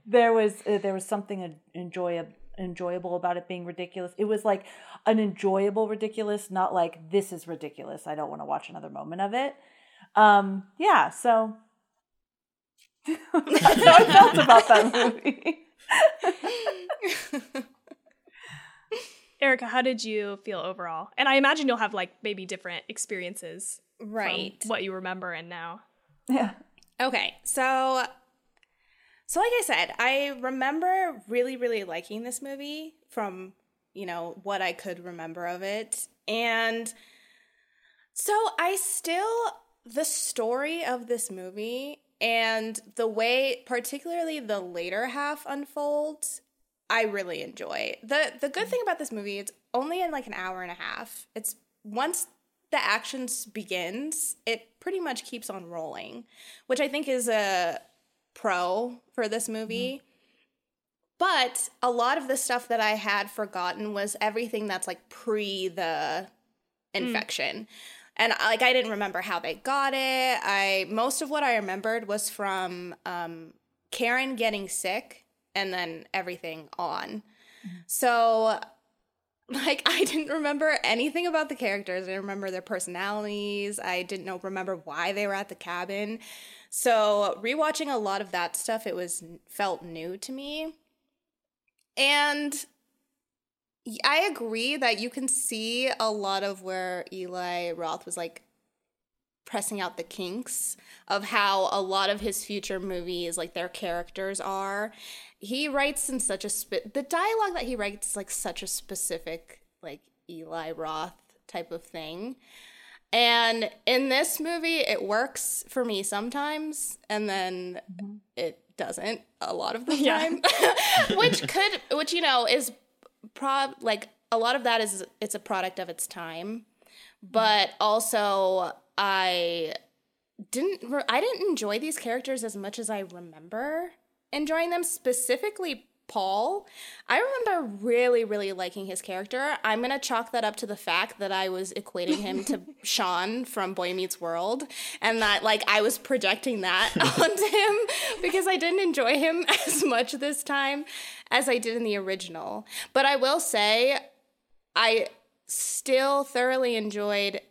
there was uh, there was something enjoyable enjoyable about it being ridiculous. It was like an enjoyable ridiculous, not like this is ridiculous. I don't want to watch another moment of it. Um, yeah, so that's how I felt about that movie. Erica, how did you feel overall? And I imagine you'll have like maybe different experiences Right. from what you remember and now. yeah. Okay, so so like I said, I remember really really liking this movie from, you know, what I could remember of it. And so I still the story of this movie and the way particularly the later half unfolds, I really enjoy. The the good thing about this movie, it's only in like an hour and a half. It's once the actions begins, it pretty much keeps on rolling, which I think is a pro for this movie. Mm-hmm. But a lot of the stuff that I had forgotten was everything that's like pre the mm. infection. And uh, like I didn't remember how they got it. I most of what I remembered was from um, Karen getting sick and then everything on. Mm-hmm. So like I didn't remember anything about the characters. I didn't remember their personalities. I didn't know remember why they were at the cabin. So rewatching a lot of that stuff, it was felt new to me. And I agree that you can see a lot of where Eli Roth was like pressing out the kinks of how a lot of his future movies like their characters are he writes in such a spe- the dialogue that he writes is like such a specific like eli roth type of thing and in this movie it works for me sometimes and then mm-hmm. it doesn't a lot of the Yeah. time. Which could which you know is prob like a lot of that is it's a product of its time. Mm-hmm. But also i didn't re- i didn't enjoy these characters as much as i remember enjoying them specifically paul i remember really really liking his character i'm gonna chalk that up to the fact that i was equating him to shawn from boy meets world and that like i was projecting that onto him because i didn't enjoy him as much this time as i did in the original but i will say I still thoroughly enjoyed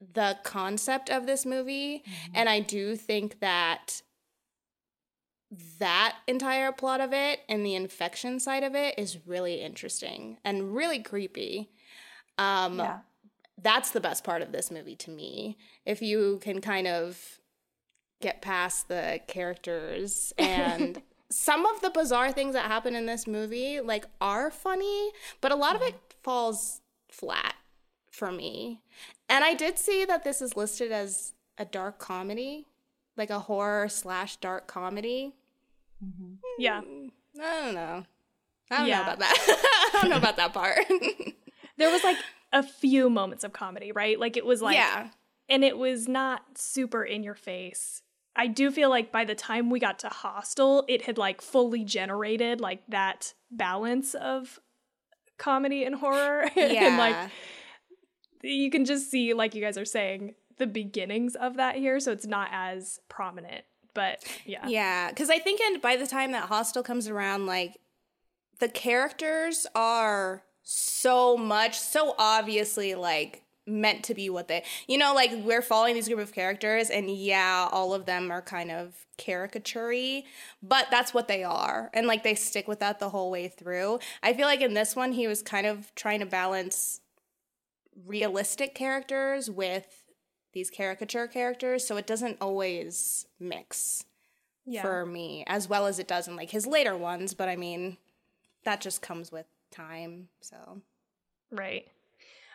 the concept of this movie. Mm-hmm. And I do think that that entire plot of it and the infection side of it is really interesting and really creepy. Um, Yeah. That's the best part of this movie to me. If you can kind of get past the characters and some of the bizarre things that happen in this movie like are funny but a lot of it falls flat for me and i did see that this is listed as a dark comedy like a horror slash dark comedy Mm-hmm. Yeah. Hmm. I don't know. I don't Yeah. know about that. I don't know about that part. There was like a few moments of comedy, right? Like it was like yeah. and it was not super in your face. I do feel like by the time we got to Hostel, it had like fully generated like that balance of comedy and horror. Yeah. and like you can just see, like you guys are saying, the beginnings of that here. So it's not as prominent. But yeah. Yeah, because I think and by the time that Hostel comes around, like the characters are so much, so obviously like meant to be what they, you know, like we're following these group of characters, and yeah, all of them are kind of caricaturey but that's what they are, and like they stick with that the whole way through. I feel like in this one, he was kind of trying to balance realistic characters with these caricature characters, so it doesn't always mix Yeah. for me as well as it does in like his later ones but i mean that just comes with time so Right.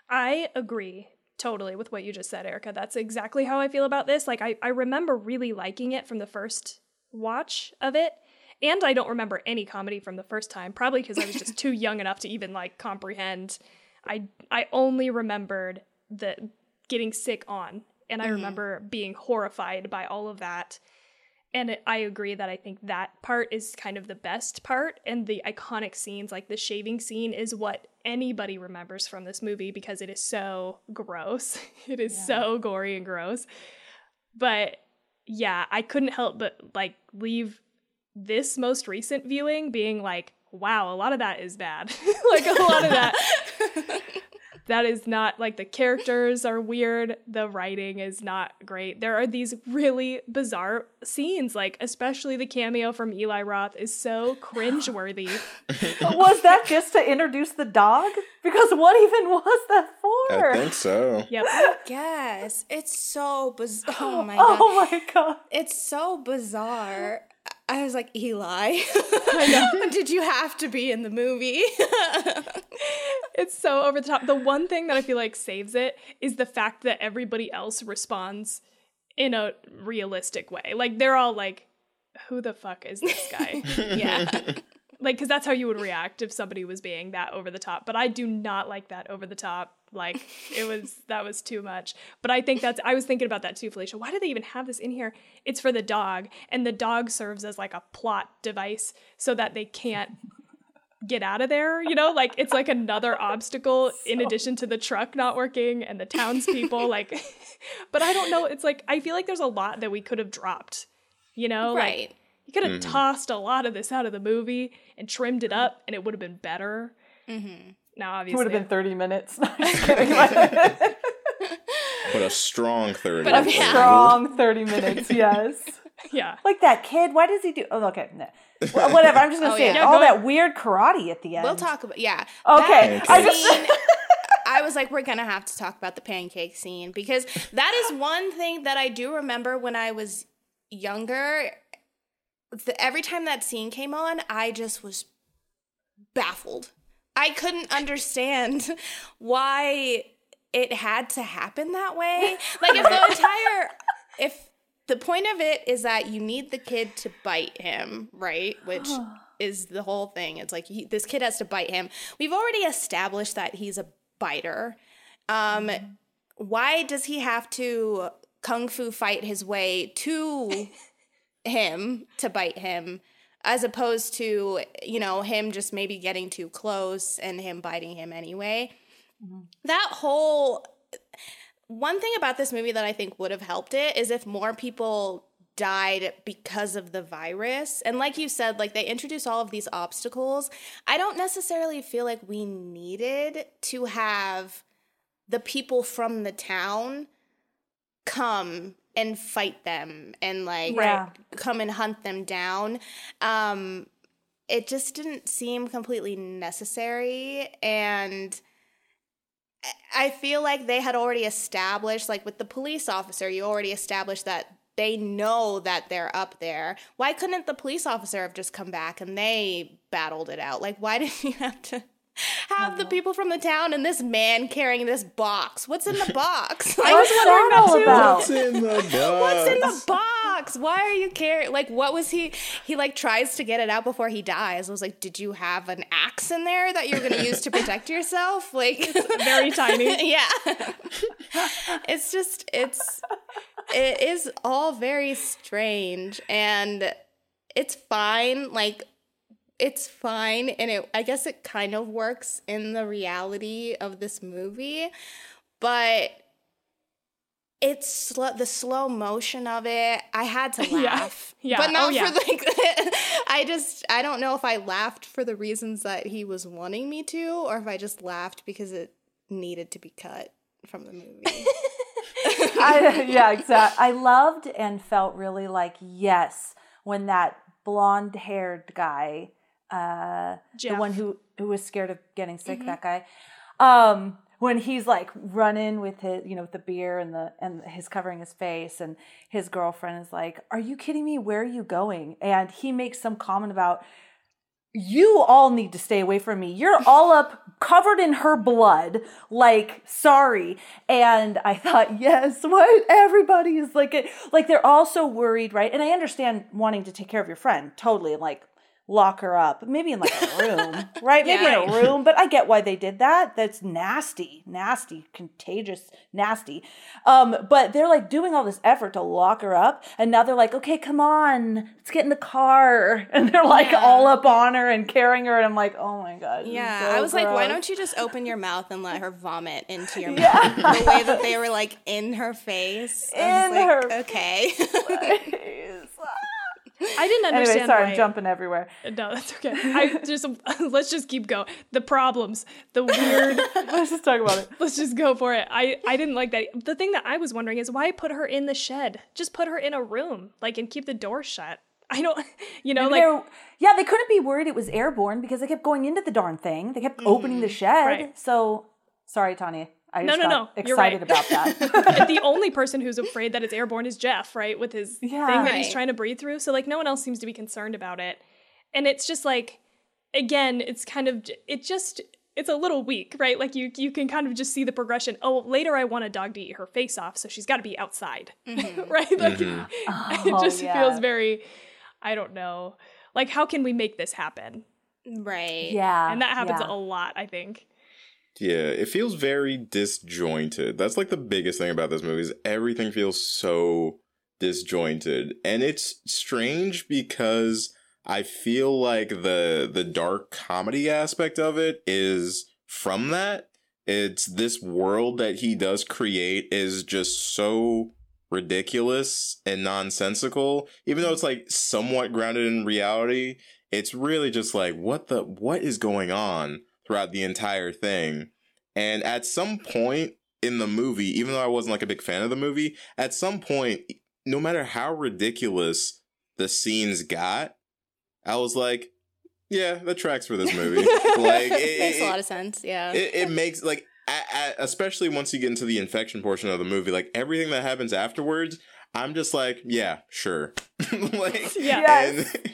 I agree totally with what you just said, Erica. That's exactly how I feel about this. Like, I, I remember really liking it from the first watch of it. And I don't remember any comedy from the first time, probably because I was just too young enough to even like comprehend. I I only remembered the getting sick on, and I mm-hmm. remember being horrified by all of that. And it, I agree that I think that part is kind of the best part, and the iconic scenes, like the shaving scene, is what anybody remembers from this movie because it is so gross. It is so gory and gross. But yeah, I couldn't help but like leave this most recent viewing being like, wow, a lot of that is bad. like a lot of that that is not like the characters are weird the writing is not great there are these really bizarre scenes like especially the cameo from eli roth is so cringeworthy was that just to introduce the dog? Because what even was that for? I think so. yep I guess. it's so bizarre oh my oh god Oh my god. it's so bizarre i was like eli did you have to be in the movie? It's so over the top. The one thing that i feel like saves it is the fact that everybody else responds in a realistic way. Like they're all like who the fuck is this guy? Yeah. Like because that's how you would react if somebody was being that over the top but i do not like that over the top like it was that was too much. But i think that's i was thinking about that too felicia. Why do they even have this in here? It's for the dog and the dog serves as like a plot device so that they can't get out of there you know? Like it's like another obstacle in addition to the truck not working and the townspeople like but i don't know. It's like i feel like there's a lot that we could have dropped you know? Like, right. you could have tossed a lot of this out of the movie and trimmed it up, and it would have been better. mm-hmm. Now, It would have been 30 minutes. No, kidding. But a strong 30. But a a strong 30 minutes, yes. yeah, Like that kid, why does he do? Oh, okay. No. Well, whatever. I'm just going to Oh, say yeah. it. Yeah, all go that ahead. weird karate at the end. we'll talk about yeah Okay. That I just. I was like, we're gonna have to talk about the pancake scene because that is one thing that I do remember when I was younger. The, every time that scene came on, I just was baffled. I couldn't understand why it had to happen that way. Like if the entire if the point of it is that you need the kid to bite him, right? Which is the whole thing. It's like he, this kid has to bite him. We've already established that he's a biter. Um, why does he have to kung fu fight his way to him to bite him, as opposed to you know him just maybe getting too close and him biting him anyway? Mm-hmm. That whole one thing about this movie that I think would have helped it is if more people died because of the virus. And like you said, like they introduce all of these obstacles. I don't necessarily feel like we needed to have the people from the town come and fight them and like Yeah. come and hunt them down. Um it just didn't seem completely necessary and I feel like they had already established, like with the police officer, you already established that they know that they're up there. Why couldn't the police officer have just come back and they battled it out? Like, why did you have to have the people from the town and this man carrying this box. What's in the box? Like, What's that all about? What's in the box? What's in the box? Why are you carrying? Like, what was he? He like tries to get it out before he dies. I was like, did you have an axe in there that you're going to use to protect yourself? Like, Very tiny. yeah. it's just it's it is all very strange and it's fine. Like it's fine and it I guess it kind of works in the reality of this movie, but it's sl- the slow motion of it. I had to Yeah. laugh, Yeah. but not Oh, yeah. for like. I just I don't know if I laughed for the reasons that he was wanting me to, or if I just laughed because it needed to be cut from the movie. I, yeah, exactly. I loved and felt really like yes when that blonde haired guy, uh, the one who who was scared of getting sick, that guy, um, when he's like running with his, you know, with the beer and the and his covering his face, and his girlfriend is like, "Are you kidding me? Where are you going?" And he makes some comment about you all need to stay away from me. You're all up covered in her blood. Like, sorry. And I thought, yes, what? Everybody is like it. Like, they're all so worried, right? And I understand wanting to take care of your friend totally like lock her up, maybe in like a room, right? Maybe in a room, but I get why they did that. That's nasty, nasty, contagious, nasty. Um, but they're like doing all this effort to lock her up, and now they're like, okay, come on, let's get in the car, and they're like Yeah. all up on her and carrying her, and I'm like, oh my god, Yeah, so I was like, why don't you just open your mouth and let her vomit into your Yeah. mouth? The way that they were like in her face. In like, her okay. I didn't understand. anyway, sorry, why. I'm jumping everywhere. No, that's okay. I just let's just keep going. The problems, the weird. Let's just talk about it. let's just go for it. I I didn't like that. The thing that I was wondering is why put her in the shed? Just put her in a room, like, and keep the door shut. I don't, you know, Maybe like yeah, they couldn't be worried it was airborne because they kept going into the darn thing. They kept opening the shed. Mm-hmm. Right. So sorry, Tawny. I No, just no, got no, you're excited right. about that. the only person who's afraid that it's airborne is Jeff, right? With his Yeah. thing that he's trying to breathe through. So like no one else seems to be concerned about it. And it's just like again, it's kind of it just it's a little weak, right? Like you you can kind of just see the progression. Oh, later I want a dog to eat her face off, so she's got to be outside. Mm-hmm. right? Like mm-hmm. it Oh, just yeah. feels very I don't know. Like how can we make this happen? right. yeah. And that happens yeah. a lot, I think. Yeah, it feels very disjointed. That's like the biggest thing about this movie is everything feels so disjointed. And it's strange because I feel like the the dark comedy aspect of it is from that. It's this world that he does create is just so ridiculous and nonsensical. Even though it's like somewhat grounded in reality, it's really just like what the what is going on throughout the entire thing. And at some point in the movie, even though I wasn't like a big fan of the movie, at some point, no matter how ridiculous the scenes got, I was like, yeah, that tracks for this movie. like it, Makes a lot of sense. Yeah. it, it makes like a- a- especially once you get into the infection portion of the movie like everything that happens afterwards i'm just like yeah sure like Yeah. Yes. and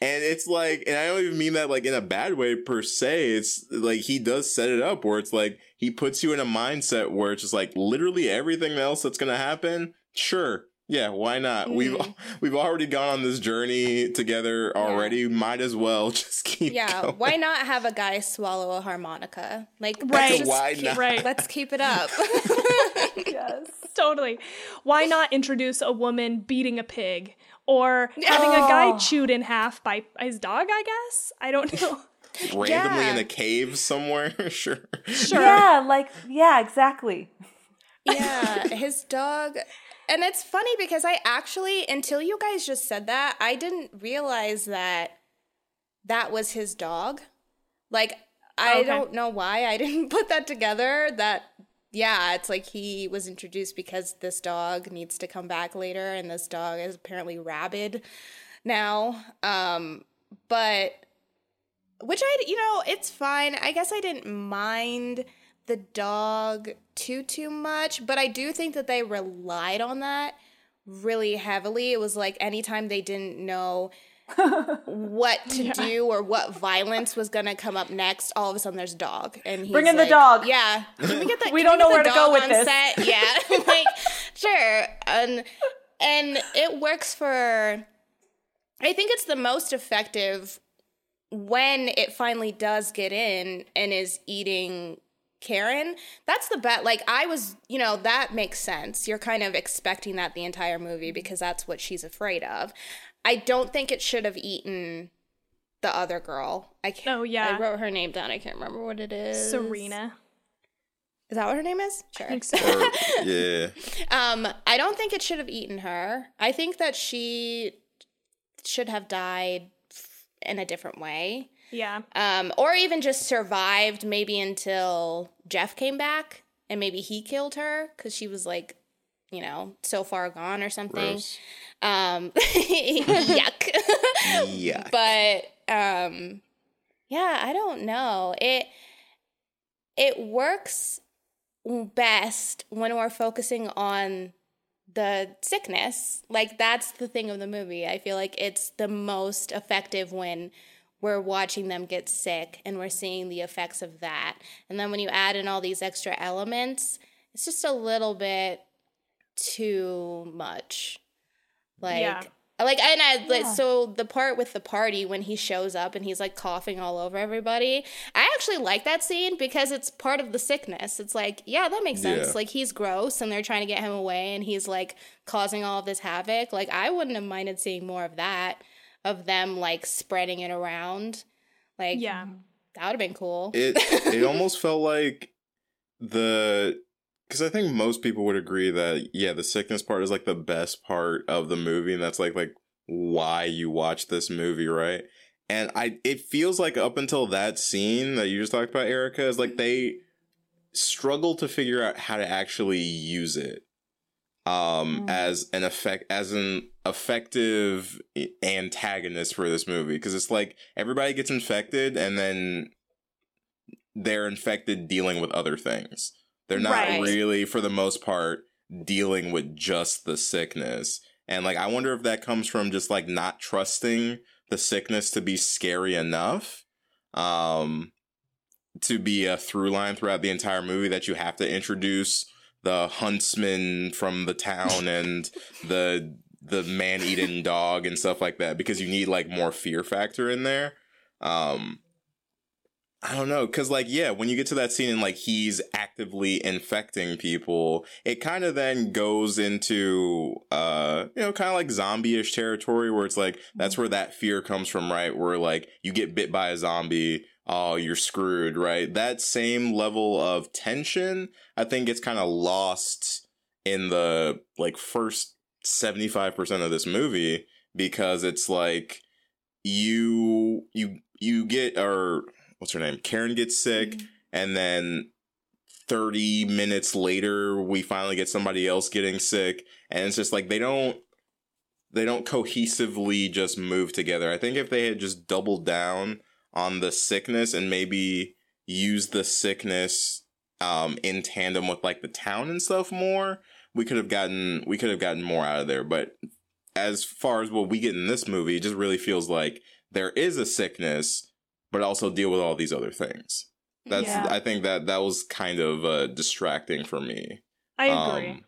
it's like and i don't even mean that like in a bad way per se it's like he does set it up where it's like he puts you in a mindset where it's just like literally everything else that's gonna happen sure yeah why not we've Mhm. we've already gone on this journey together already might as well just keep yeah. going. Why not have a guy swallow a harmonica? Like, Right. just Why keep- not? Right. Let's keep it up. yes. Totally. Why not introduce a woman beating a pig or having a guy Oh. chewed in half by his dog, I guess? I don't know. randomly Yeah. in a cave somewhere sure Sure. Yeah, like yeah, exactly. yeah, his dog. And it's funny because I actually, until you guys just said that, I didn't realize that that was his dog. Like, I oh, Okay. don't know why I didn't put that together. That, yeah, it's like he was introduced because this dog needs to come back later, and this dog is apparently rabid now. Um, but which I, you know, it's fine. I guess I didn't mind the dog too too much, but I do think that they relied on that really heavily. It was like anytime they didn't know what to do or what violence was gonna come up next. All of a sudden, there's a dog, and he's Bring in the dog. Yeah, can we get that? We don't know where to go with this. Set? Yeah, like sure, and and it works for. I think it's the most effective when it finally does get in and is eating Karen. That's the bet. Like I was, you know, that makes sense. You're kind of expecting that the entire movie because that's what she's afraid of. I don't think it should have eaten the other girl. I can't. Oh, yeah. I wrote her name down. I can't remember what it is. Cerina. Is that what her name is? Sure. I think so. Or, yeah. Um, I don't think it should have eaten her. I think that she should have died in a different way. Yeah. Um, or even just survived maybe until Jeff came back and maybe he killed her because she was like, you know, so far gone or something. Gross. Um, yuck. Yeah. but um, yeah, I don't know. It it works best when we're focusing on the sickness. Like that's the thing of the movie. I feel like it's the most effective when we're watching them get sick and we're seeing the effects of that. And then when you add in all these extra elements, it's just a little bit too much. Like Yeah. like and I like Yeah. so the part with the party when he shows up and he's like coughing all over everybody. I actually like that scene because it's part of the sickness. It's like, yeah, that makes sense. Yeah. Like he's gross and they're trying to get him away and he's like causing all of this havoc. Like I wouldn't have minded seeing more of that of them like spreading it around. Like Yeah. that would have been cool. it it almost felt like the because I think most people would agree that yeah, the sickness part is like the best part of the movie, and that's like like why you watch this movie, right? And I it feels like up until that scene that you just talked about, Erica, is like they struggle to figure out how to actually use it um Mm. as an effect as an effective antagonist for this movie because it's like everybody gets infected and then they're infected dealing with other things. They're not Right. really, for the most part, dealing with just the sickness. And like, I wonder if that comes from just like not trusting the sickness to be scary enough, um, to be a through line throughout the entire movie that you have to introduce the huntsman from the town and the the man eating dog and stuff like that because you need like more fear factor in there. Um, I don't know, cause like yeah, when you get to that scene and like he's actively infecting people, it kind of then goes into uh you know kind of like zombie-ish territory where it's like that's where that fear comes from, right? Where like you get bit by a zombie, oh you're screwed, right? That same level of tension, I think gets kind of lost in the like first seventy five percent of this movie because it's like you you you get or what's her name? Karen gets sick, and then 30 minutes later, we finally get somebody else getting sick. And it's just like they don't they don't cohesively just move together. I think if they had just doubled down on the sickness and maybe used the sickness um in tandem with like the town and stuff more, we could have gotten we could have gotten more out of there. But as far as what we get in this movie, it just really feels like there is a sickness, but also deal with all these other things. That's Yeah. I think that that was kind of uh, distracting for me. I agree. Um,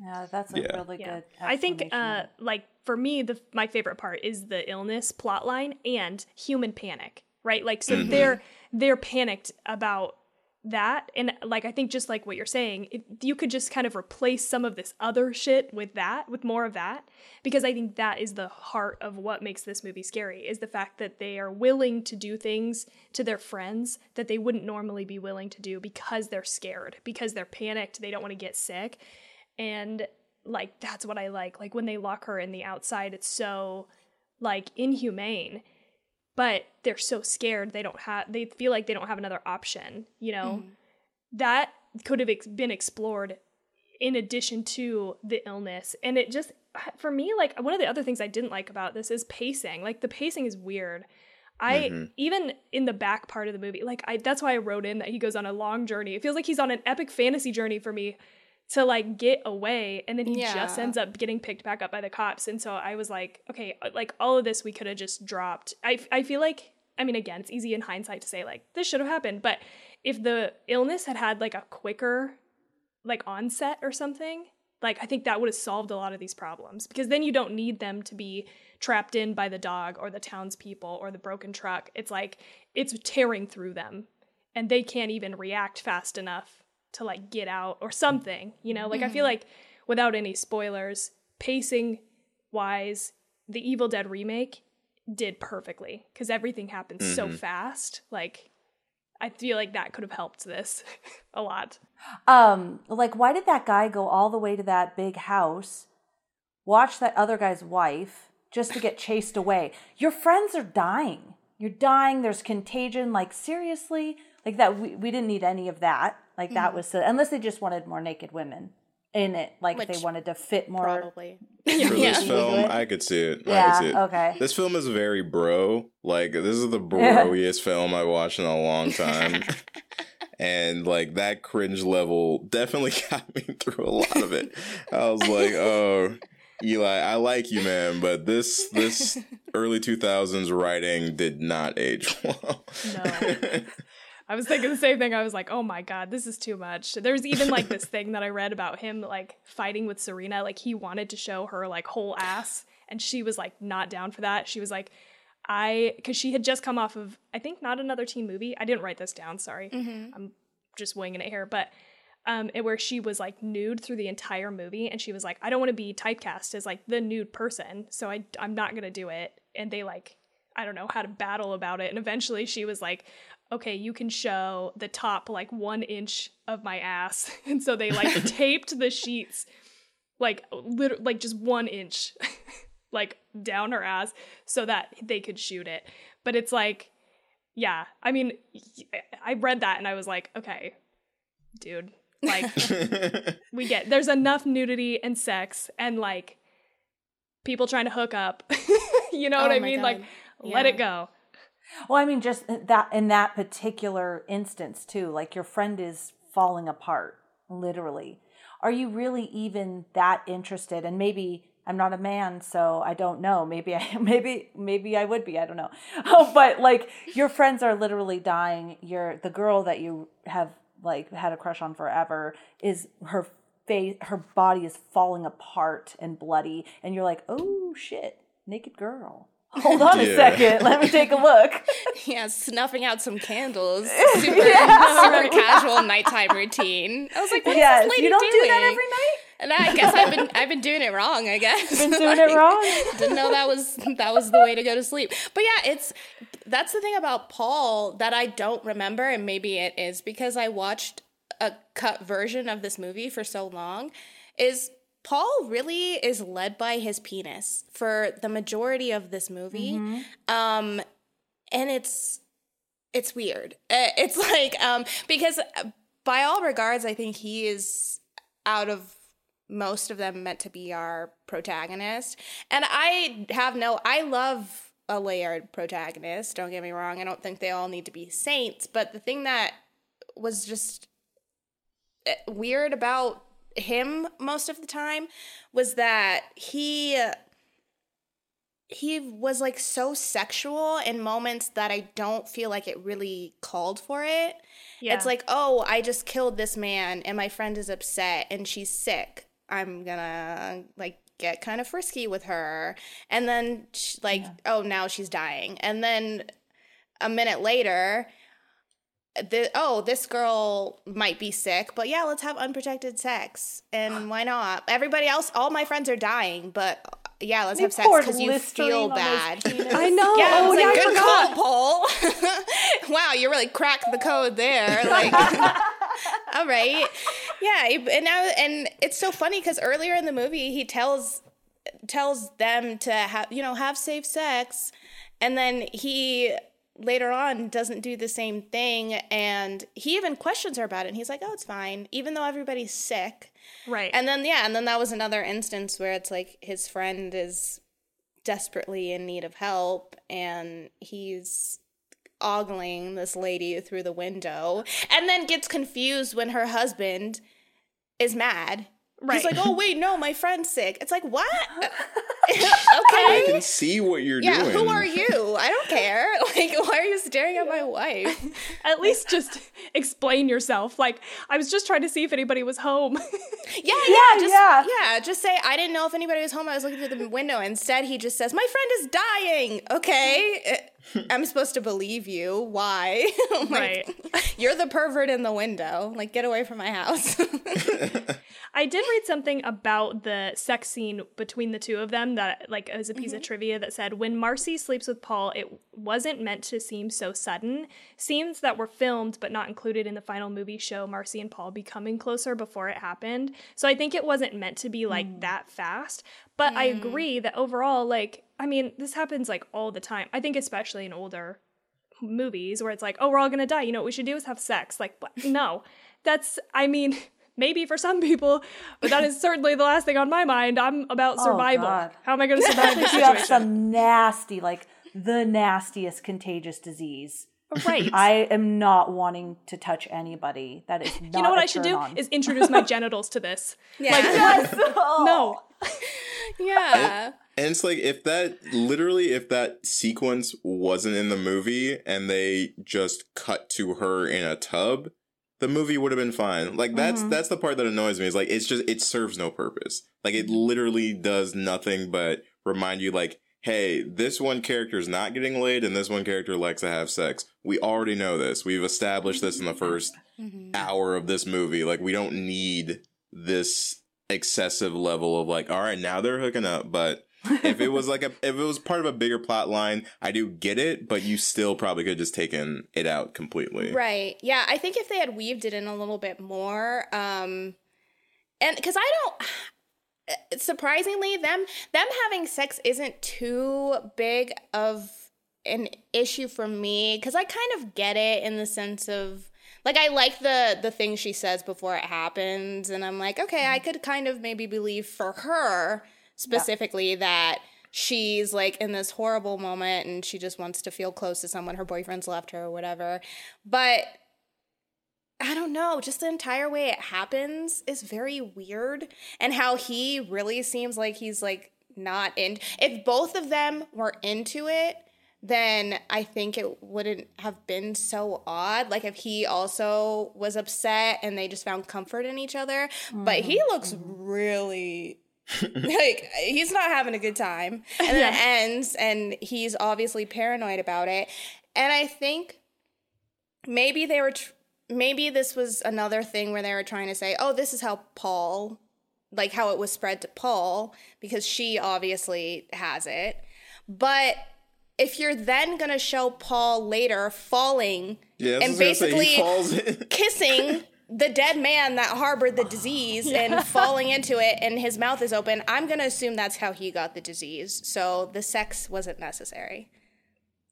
Yeah, that's a Yeah. really yeah. good. I think uh like for me the my favorite part is the illness plot line and human panic, right? Like so Mhm. they're they're panicked about that and like I think just like what you're saying, if you could just kind of replace some of this other shit with that, with more of that because I think that is the heart of what makes this movie scary is the fact that they are willing to do things to their friends that they wouldn't normally be willing to do because they're scared, because they're panicked, they don't want to get sick. And like that's what I like. Like when they lock her in the outside, it's so like inhumane. But they're so scared they don't have they feel like they don't have another option, you know. That could have ex- been explored in addition to the illness. And it just for me like one of the other things I didn't like about this is pacing. Like the pacing is weird. I Mhm. even in the back part of the movie, like I that's why I wrote in that he goes on a long journey. It feels like he's on an epic fantasy journey for me to like get away and then he Yeah. just ends up getting picked back up by the cops and so i was like okay uh, like all of this we could have just dropped i, I feel like i mean again it's easy in hindsight to say like this should have happened but if the illness had had like a quicker like onset or something like i think that would have solved a lot of these problems because then you don't need them to be trapped in by the dog or the townspeople or the broken truck it's like it's tearing through them and they can't even react fast enough to like get out or something you know like i feel like without any spoilers pacing wise the evil dead remake did perfectly because everything happened so fast like i feel like that could have helped this a lot Um, like, why did that guy go all the way to that big house, watch that other guy's wife just to get chased away? Your friends are dying. You're dying. There's contagion. Like, seriously? Like, that, we, we didn't need any of that. Like, that mm-hmm. was, so, unless they just wanted more naked women in it. Like, Which they wanted to fit more. Probably. For this film, I could see it. I could Yeah, see it. okay. This film is very bro. Like this is the broiest film I watched in a long time. and like that cringe level definitely got me through a lot of it. I was like, oh Eli, I like you, man, but this this early two thousands writing did not age well. No. I was thinking the same thing. I was like, oh my God, this is too much. There's even like this thing that I read about him like fighting with Cerina. Like he wanted to show her like whole ass and she was like not down for that. She was like, I, because she had just come off of, I think, not another teen movie. I didn't write this down. Sorry. I'm just winging it here. But um, it, where she was like nude through the entire movie and she was like, I don't want to be typecast as like the nude person. So I, I'm not going to do it. And they like, I don't know, had a battle about it. And eventually she was like, okay, you can show the top like one inch of my ass. And so they like taped the sheets like literally like just one inch like down her ass so that they could shoot it. But it's like, yeah, I mean, I read that and I was like, okay, dude, like we get there's enough nudity and sex and like people trying to hook up. you know what Oh I my mean? Like God. let it go. Well, I mean, just that in that particular instance, too, like your friend is falling apart, literally. Are you really even that interested? And maybe I'm not a man, so I don't know. Maybe I, maybe, maybe I would be. I don't know. But like your friends are literally dying. You're the girl that you have like had a crush on forever is her face, her body is falling apart and bloody, and you're like, oh shit, naked girl. Hold on a second. Let me take a look. Yeah, snuffing out some candles. Super, super casual nighttime routine. I was like, what is yes, this lady you don't doing? do that every night. And I guess I've been I've been doing it wrong. I guess Been doing it wrong. Didn't know that was that was the way to go to sleep. But yeah, it's that's the thing about Paul that I don't remember, and maybe it is because I watched a cut version of this movie for so long. Is Paul really is led by his penis for the majority of this movie, um, and it's it's weird. Uh, It's like um, because by all regards, I think he is out of most of them meant to be our protagonist. And I have no, I love a layered protagonist. Don't get me wrong. I don't think they all need to be saints. But the thing that was just eh, weird about him most of the time was that he he was like so sexual in moments that I don't feel like it really called for it. Yeah. It's like, oh, I just killed this man and my friend is upset and she's sick. I'm gonna like get kind of frisky with her. And then, sh like, oh, now she's dying. And then a minute later, the, oh, this girl might be sick, but yeah, let's have unprotected sex. And why not? Everybody else, all my friends are dying, but yeah, let's They have sex because you feel bad. I know. Yeah, I oh, was yeah, like, I good forgot. call, Paul. wow, you really cracked the code there. Like, all right, yeah, and now and it's so funny because earlier in the movie he tells tells them to have you know have safe sex, and then he later on doesn't do the same thing, and he even questions her about it. And he's like, oh, it's fine, even though everybody's sick. Right. And then yeah, and then that was another instance where it's like his friend is desperately in need of help and he's ogling this lady through the window and then gets confused when her husband is mad. Right. He's like, oh wait, no, my friend's sick. It's like what? Okay. I can see what you're Yeah, doing. Yeah, who are you? I don't care. Like, why are you staring at my wife? At least just explain yourself. Like, I was just trying to see if anybody was home. Yeah, Yeah, yeah, just, yeah. yeah. Just say I didn't know if anybody was home. I was looking through the window. Instead, he just says, "My friend is dying." Okay, Eh, I'm supposed to believe you. Why? Like, Right. You're the pervert in the window. Like, get away from my house. I did read something about the sex scene between the two of them that, like, as a piece of mm-hmm. trivia that said when Marcy sleeps with Paul, it wasn't meant to seem so sudden. Scenes that were filmed but not included in the final movie show Marcy and Paul becoming closer before it happened. So I think it wasn't meant to be like mm. that fast. But I mm. agree that overall, like, I mean, this happens like all the time. I think especially in older movies where it's like, oh, we're all gonna die. You know what we should do is have sex. Like, what? no, that's. I mean, maybe for some people, but that is certainly the last thing on my mind. I'm about oh, survival. God. How am I gonna survive this you have some nasty, like the nastiest contagious disease. right. I am not wanting to touch anybody. That is not you know what I I should do is introduce my genitals to this. yeah, No, yeah. And it's like if that literally if that sequence wasn't in the movie and they just cut to her in a tub, the movie would have been fine. Like that's Mm-hmm. that's the part that annoys me. Is like it's just it serves no purpose. Like it literally does nothing but remind you like, hey, this one character is not getting laid and this one character likes to have sex. We already know this. We've established this in the 1st hour of this movie. Like we don't need this excessive level of like, all right, now they're hooking up, but if it was like a if it was part of a bigger plot line, I do get it, but you still probably could have just taken it out completely. Right. Yeah, I think if they had weaved it in a little bit more, um and because I don't surprisingly them them having sex isn't too big of an issue for me because I kind of get it in the sense of like I like the the thing she says before it happens and I'm like okay I could kind of maybe believe for her specifically that she's like in this horrible moment and she just wants to feel close to someone her boyfriend's left her or whatever but I don't know, just the entire way it happens is very weird. And how he really seems like he's like not in. If both of them were into it, then I think it wouldn't have been so odd. Like if he also was upset and they just found comfort in each other. But he mm-hmm. looks really mm-hmm. like he's not having a good time. And then it ends and he's obviously paranoid about it. And I think maybe they were tr- maybe this was another thing where they were trying to say, "Oh, this is how Paul like how it was spread to Paul because she obviously has it." But if you're then going to show Paul later falling Yeah, and gonna say, basically he falls in. kissing the dead man that harbored the disease and falling into it and his mouth is open, I'm going to assume that's how he got the disease. So the sex wasn't necessary.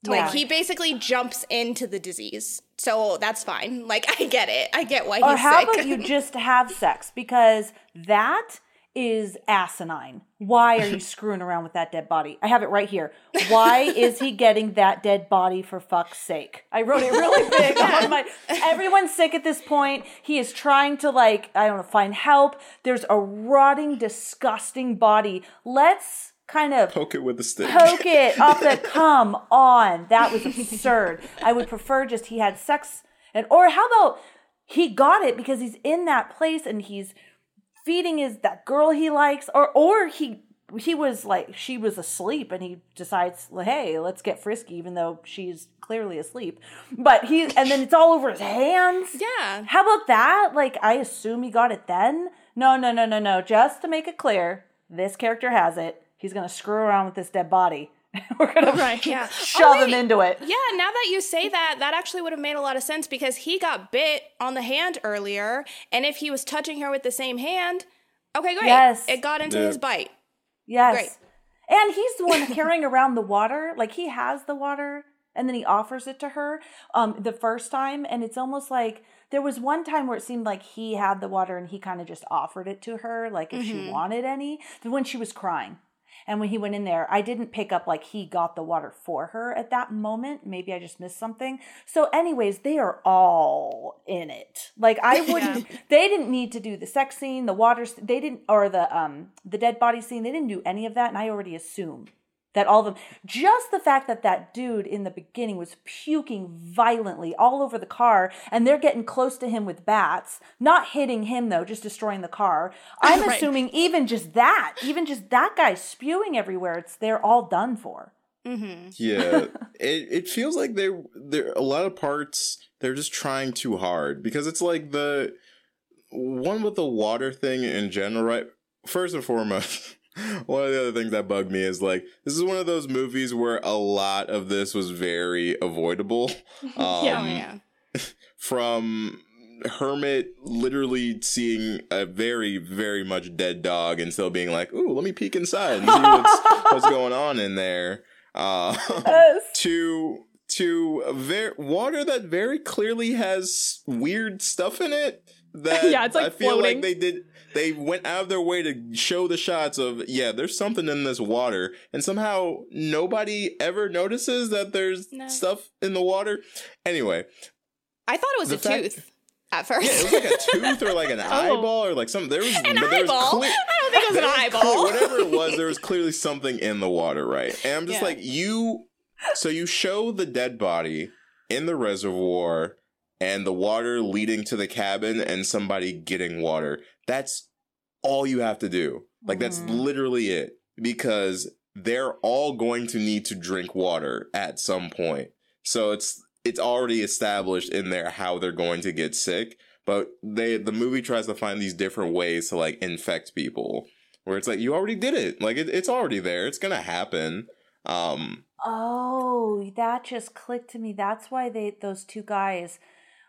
Like Yeah. he basically jumps into the disease. So that's fine. Like I get it. I get why he's Or how sick. about you just have sex? Because that is asinine. Why are you screwing around with that dead body? I have it right here. Why is he getting that dead body for fuck's sake? I wrote it really big on my. Everyone's sick at this point. He is trying to like I don't know find help. There's a rotting, disgusting body. Let's kind of Poke it with a stick. poke it off the come on that was absurd i would prefer just he had sex and or how about he got it because he's in that place and he's feeding is that girl he likes or or he he was like she was asleep and he decides hey let's get frisky even though she's clearly asleep. But he and then it's all over his hands. Yeah. how about that? Like i assume he got it then? No no no no no. Just to make it clear this character has it. He's gonna screw around with this dead body we're gonna right. Yeah. shove Oh, him into it Yeah, now that you say that, that actually would have made a lot of sense because he got bit on the hand earlier, and if he was touching her with the same hand, okay, great. Yes. It got into Yeah. his bite. Yes. Great. And he's the one carrying around the water. Like he has the water and then he offers it to her um the first time and it's almost like there was one time where it seemed like he had the water and he kind of just offered it to her like if she wanted any then when she was crying And when he went in there, I didn't pick up like he got the water for her at that moment. Maybe I just missed something. So, anyways, they are all in it. Like I wouldn't. They didn't need to do the sex scene, the water. They didn't, or the um the dead body scene. They didn't do any of that, and I already assume that all of them just the fact that that dude in the beginning was puking violently all over the car and they're getting close to him with bats not hitting him though just destroying the car i'm Right. assuming even just that even just that guy spewing everywhere it's they're all done for Mm-hmm. Yeah, it it feels like they there a lot of parts they're just trying too hard because it's like the one with the water thing in general, right? First and foremost, one of the other things that bugged me is like this is one of those movies where a lot of this was very avoidable. Um, Yeah. Oh yeah. from Hermit literally seeing a very, very much dead dog and still being like, "Ooh, let me peek inside and see what's what's going on in there." Uh, to to a ver- water that very clearly has weird stuff in it. That Yeah, it's, like, I feel floating. like they did. They went out of their way to show the shots of yeah, there's something in this water, and somehow nobody ever notices that there's No. stuff in the water. Anyway, I thought it was a fact- tooth at first. yeah, it was like a tooth or like an oh. eyeball or like something. There was Oh. an but there was eyeball. cle- I don't think it was an was eyeball. whatever it was, there was clearly something in the water, right? And I'm just Yeah. like, you. So you show the dead body in the reservoir and the water leading to the cabin and somebody getting water. That's all you have to do. Like that's Mhm. literally it because they're all going to need to drink water at some point. So it's it's already established in there how they're going to get sick, but they the movie tries to find these different ways to like infect people where it's like you already did it. Like it, it's already there. It's going to happen. Um oh that just clicked to me that's why they those two guys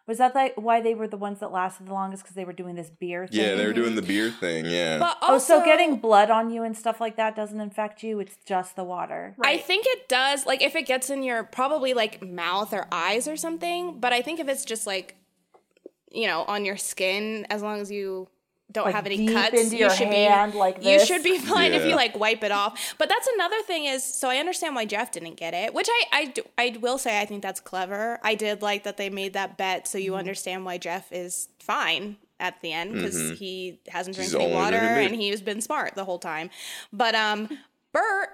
was that like why they were the ones that lasted the longest because they were doing this beer thing yeah, they were doing the beer thing, yeah. But oh also, so getting blood on you and stuff like that doesn't infect you it's just the water I think it does. Like if it gets in your probably like mouth or eyes or something. But I think if it's just like, you know, on your skin, as long as you don't Like have any deep cuts, into you your should hand be like you should be fine if you like wipe it off. But that's another thing is so I understand why Jeff didn't get it, which I I do, I will say I think that's clever. I did like that they made that bet so you Mm-hmm. understand why Jeff is fine at the end because Mhm. he hasn't He's drank any water and he's been smart the whole time. But um, Bert,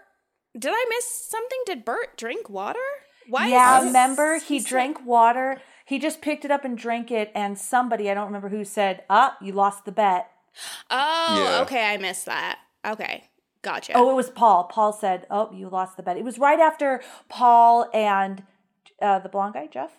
did I miss something? Did Bert drink water? Why? yeah, is- remember he drank water. He just picked it up and drank it, and somebody I don't remember who said, "Ah, you lost the bet." Oh, Yeah. okay, I missed that. Okay, gotcha. Oh, it was Paul. Paul said, "Oh, you lost the bet." It was right after Paul and uh, the blonde guy, Jeff,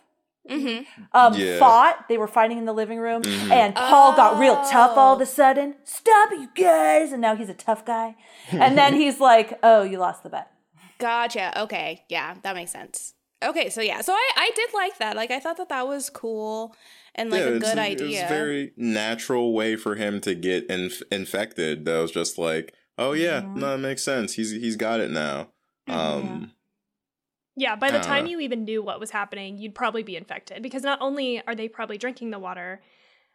mm-hmm. um, Yeah. fought. They were fighting in the living room, Mhm. and Paul got real tough all of Oh. a sudden. Stop it, you guys! And now he's a tough guy. And then he's like, "Oh, you lost the bet." Gotcha. Okay, yeah, that makes sense. Okay, so yeah, so I I did like that. Like I thought that that was cool and like a it's good It idea. was a very natural way for him to get inf- infected. That was just like, oh yeah, Mhm. no, it makes sense. He's he's got it now. Um, Yeah, by the Uh. time you even knew what was happening, you'd probably be infected because not only are they probably drinking the water,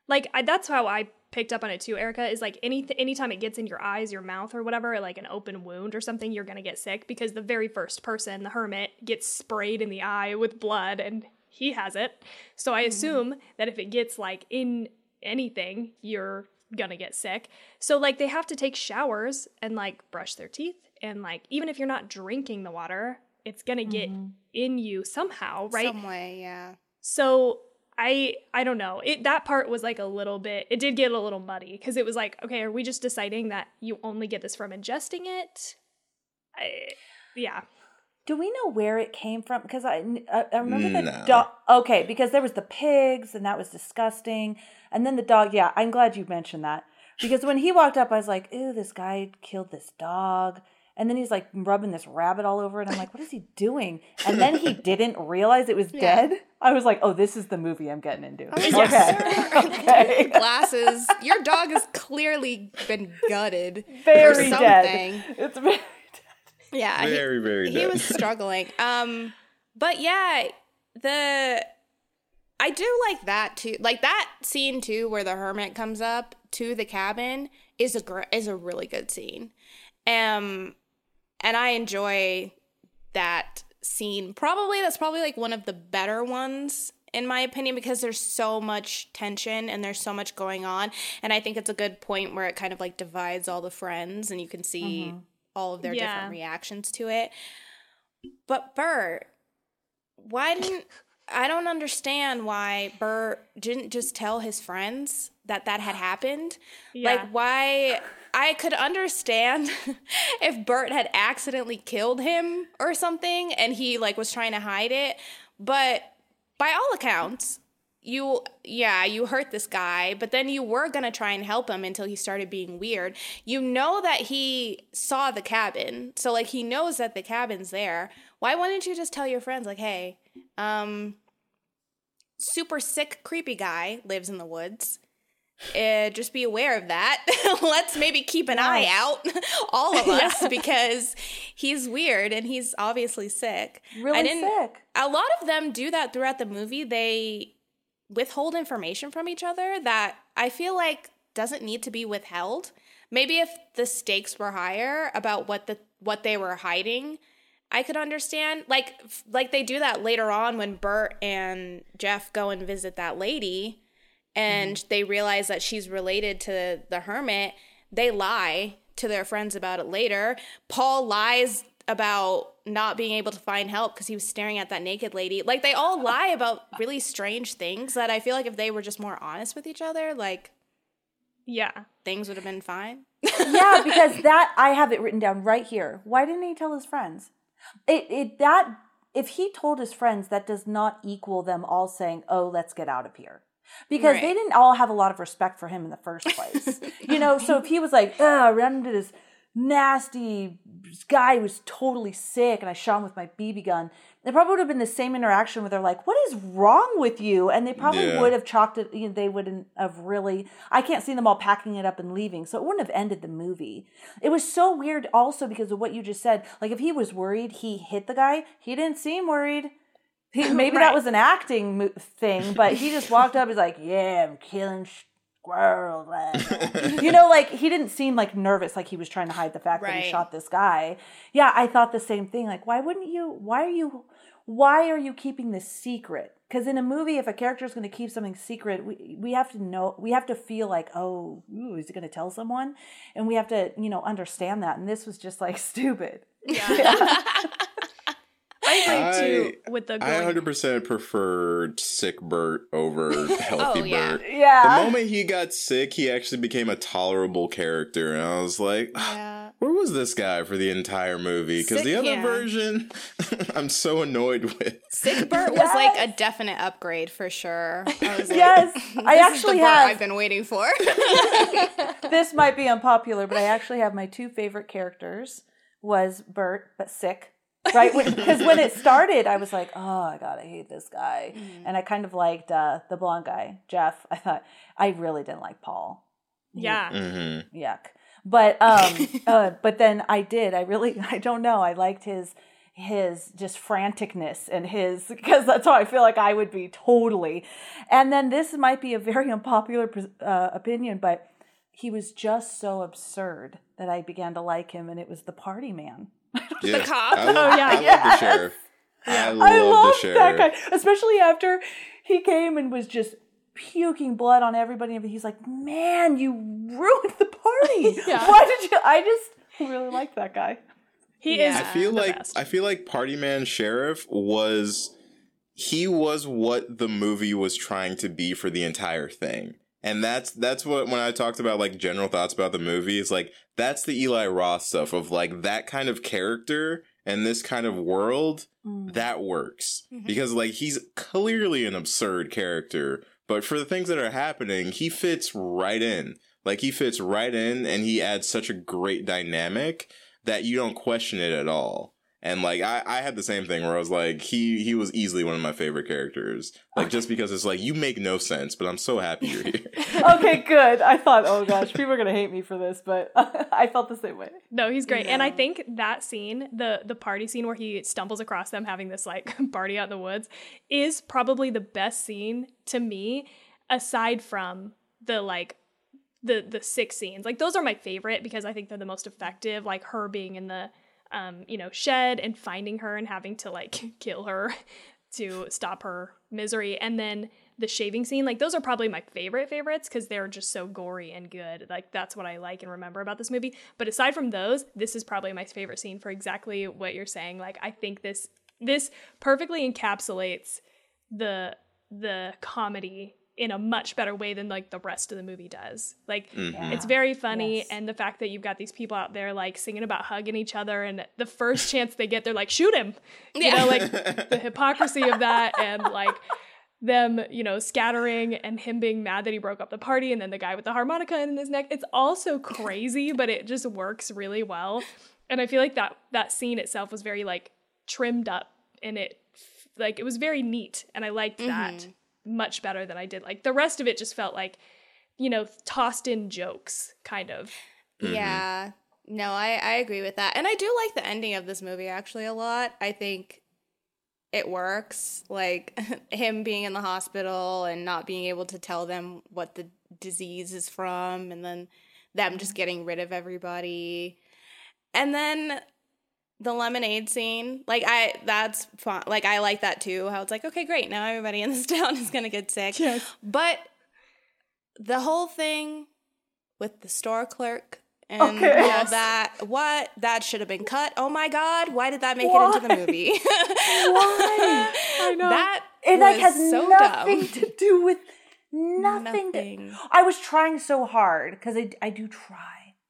like I, that's how I picked up on it too. Erica is like any anytime it gets in your eyes, your mouth, or whatever, like an open wound or something, you're gonna get sick because the very first person, the hermit, gets sprayed in the eye with blood and he has it. So I assume that if it gets like in anything, you're gonna get sick. So like they have to take showers and like brush their teeth and like even if you're not drinking the water, it's gonna get Mhm. in you somehow, right? Some way, yeah. So I I don't know. It that part was like a little bit it did get a little muddy because it was like, okay, are we just deciding that you only get this from ingesting it? I, yeah. Do we know where it came from? Because I, I, I remember the dog. Okay, because there was the pigs, and that was disgusting. And then the dog. Yeah, I'm glad you mentioned that because when he walked up, I was like, "Ooh, this guy killed this dog." And then he's like rubbing this rabbit all over it. I'm like, "What is he doing?" And then he didn't realize it was Yeah. dead. I was like, "Oh, this is the movie I'm getting into." Oh, yes, sir. okay. Glasses. Your dog has clearly been gutted. Very or dead. It's very. Dead. Yeah. he- very very. he was struggling. Um, but yeah, the I do like that too. Like that scene too, where the hermit comes up to the cabin is a gr- is a really good scene. Um, and I enjoy that scene. Probably that's probably like one of the better ones in my opinion because there's so much tension and there's so much going on and I think it's a good point where it kind of like divides all the friends and you can see Mm-hmm. all of their Yeah. different reactions to it. But Bert, why didn't I don't understand why Bert didn't just tell his friends that that had happened. Yeah. Like why I could understand if Bert had accidentally killed him or something and he like was trying to hide it, but by all accounts, you yeah, you hurt this guy, but then you were going to try and help him until he started being weird. You know that he saw the cabin. So like he knows that the cabin's there. Why wouldn't you just tell your friends like, "Hey, um super sick creepy guy lives in the woods." Uh, just be aware of that. Let's maybe keep an eye out, all of us, because he's weird and he's obviously sick. Really sick. a lot of them do that throughout the movie. They withhold information from each other that I feel like doesn't need to be withheld. Maybe if the stakes were higher about what the what they were hiding, I could understand. Like f- like they do that later on when Bert and Jeff go and visit that lady and mm-hmm. they realize that she's related to the hermit. They lie to their friends about it later. Paul lies about not being able to find help because he was staring at that naked lady. Like they all lie about really strange things that I feel like if they were just more honest with each other, like yeah. things would have been fine. yeah, because that I have it written down right here. Why didn't he tell his friends? It it that if he told his friends, that does not equal them all saying, "Oh, let's get out of here." Because they didn't all have a lot of respect for him in the first place. you know, so if he was like, "Oh, I ran into this nasty guy who was totally sick and I shot him with my BB gun," it probably would have been the same interaction where they're like, "What is wrong with you?" And they probably Yeah. would have chalked it. You know, they wouldn't have really. I can't see them all packing it up and leaving, so it wouldn't have ended the movie. It was so weird, also because of what you just said. Like if he was worried, he hit the guy. He didn't seem worried. He, maybe that was an acting mo- thing, but he just walked up. He's like, "Yeah, I'm killing squirrels." you know, like he didn't seem like nervous, like he was trying to hide the fact that he shot this guy. Yeah, I thought the same thing. Like, why wouldn't you? Why are you? Why are you keeping this secret? Because in a movie, if a character is going to keep something secret, we we have to know, we have to feel like, oh, ooh, is he going to tell someone? And we have to, you know, understand that. And this was just like stupid. I agree too with the I 100% preferred sick Bert over healthy Oh, yeah. Bert. Yeah. The moment he got sick, he actually became a tolerable character, and I was like, ah, Yeah. where was this guy for the entire movie? Because the other yeah. version, I'm so annoyed with. Sick Bert was like a definite upgrade for sure. I was like, Yes, this I is actually the have. I've been waiting for. this might be unpopular, but I actually have my two favorite characters was Bert, but sick. Right, because when it started, I was like, "Oh, I God, I hate this guy," and I kind of liked uh, the blonde guy, Jeff. I thought I really didn't like Paul. yeah. hmm yuck. But um, uh, but then I did. I really, I don't know. I liked his his just franticness and his because that's how I feel like I would be totally. And then this might be a very unpopular uh, opinion, but he was just so absurd that I began to like him, and it was the party man. Yeah. cop? I love, Oh, yeah. Yeah. I love Yes. the sheriff. I love, I love the that sheriff. guy, especially after he came and was just puking blood on everybody. And he's like, "Man, you ruined the party. Yeah. Why did you?" I just really like that guy. He Yeah. is. I feel the like best. I feel like Party Man Sheriff was he was what the movie was trying to be for the entire thing. And that's that's what when I talked about like general thoughts about the movie, it's like that's the Eli Roth stuff of like that kind of character and this kind of world that works. Mhm. Because like he's clearly an absurd character, but for the things that are happening, he fits right in. Like he fits right in and he adds such a great dynamic that you don't question it at all. And like I, I had the same thing where I was like, he he was easily one of my favorite characters. Like just because it's like you make no sense, but I'm so happy you're here. okay, good. I thought, oh gosh, people are gonna hate me for this, but I felt the same way. No, he's great. And I think that scene, the the party scene where he stumbles across them having this like party out in the woods, is probably the best scene to me, aside from the like the the six scenes. Like those are my favorite because I think they're the most effective. Like her being in the um, you know, shed and finding her and having to like kill her to stop her misery. And then the shaving scene, like those are probably my favorite favorites because they're just so gory and good. Like that's what I like and remember about this movie. But aside from those, this is probably my favorite scene for exactly what you're saying. Like I think this this perfectly encapsulates the the comedy in a much better way than like the rest of the movie does. Like Mhm. it's very funny Yes. and the fact that you've got these people out there like singing about hugging each other and the first chance they get they're like shoot him. You know like the hypocrisy of that and like them, you know, scattering and him being mad that he broke up the party and then the guy with the harmonica in his neck. It's all so crazy, but it just works really well. And I feel like that that scene itself was very like trimmed up and it like it was very neat and I liked that much better than I did. Like the rest of it just felt like, you know, tossed in jokes kind of. Mm-hmm. Yeah. No, I, I agree with that. And I do like the ending of this movie actually a lot. I think it works. Like him being in the hospital and not being able to tell them what the disease is from, and then them just getting rid of everybody. And then the lemonade scene, like I that's fun. Like I like that too. How it's like, okay, great, now everybody in this town is gonna get sick. Yes. But the whole thing with the store clerk and Okay. all Yes. that, what that should have been cut. Oh my god, why did that make it into the movie? Why? I know. That It like has so nothing dumb. to do with nothing. Nothing. To, I was trying so hard because I, I do try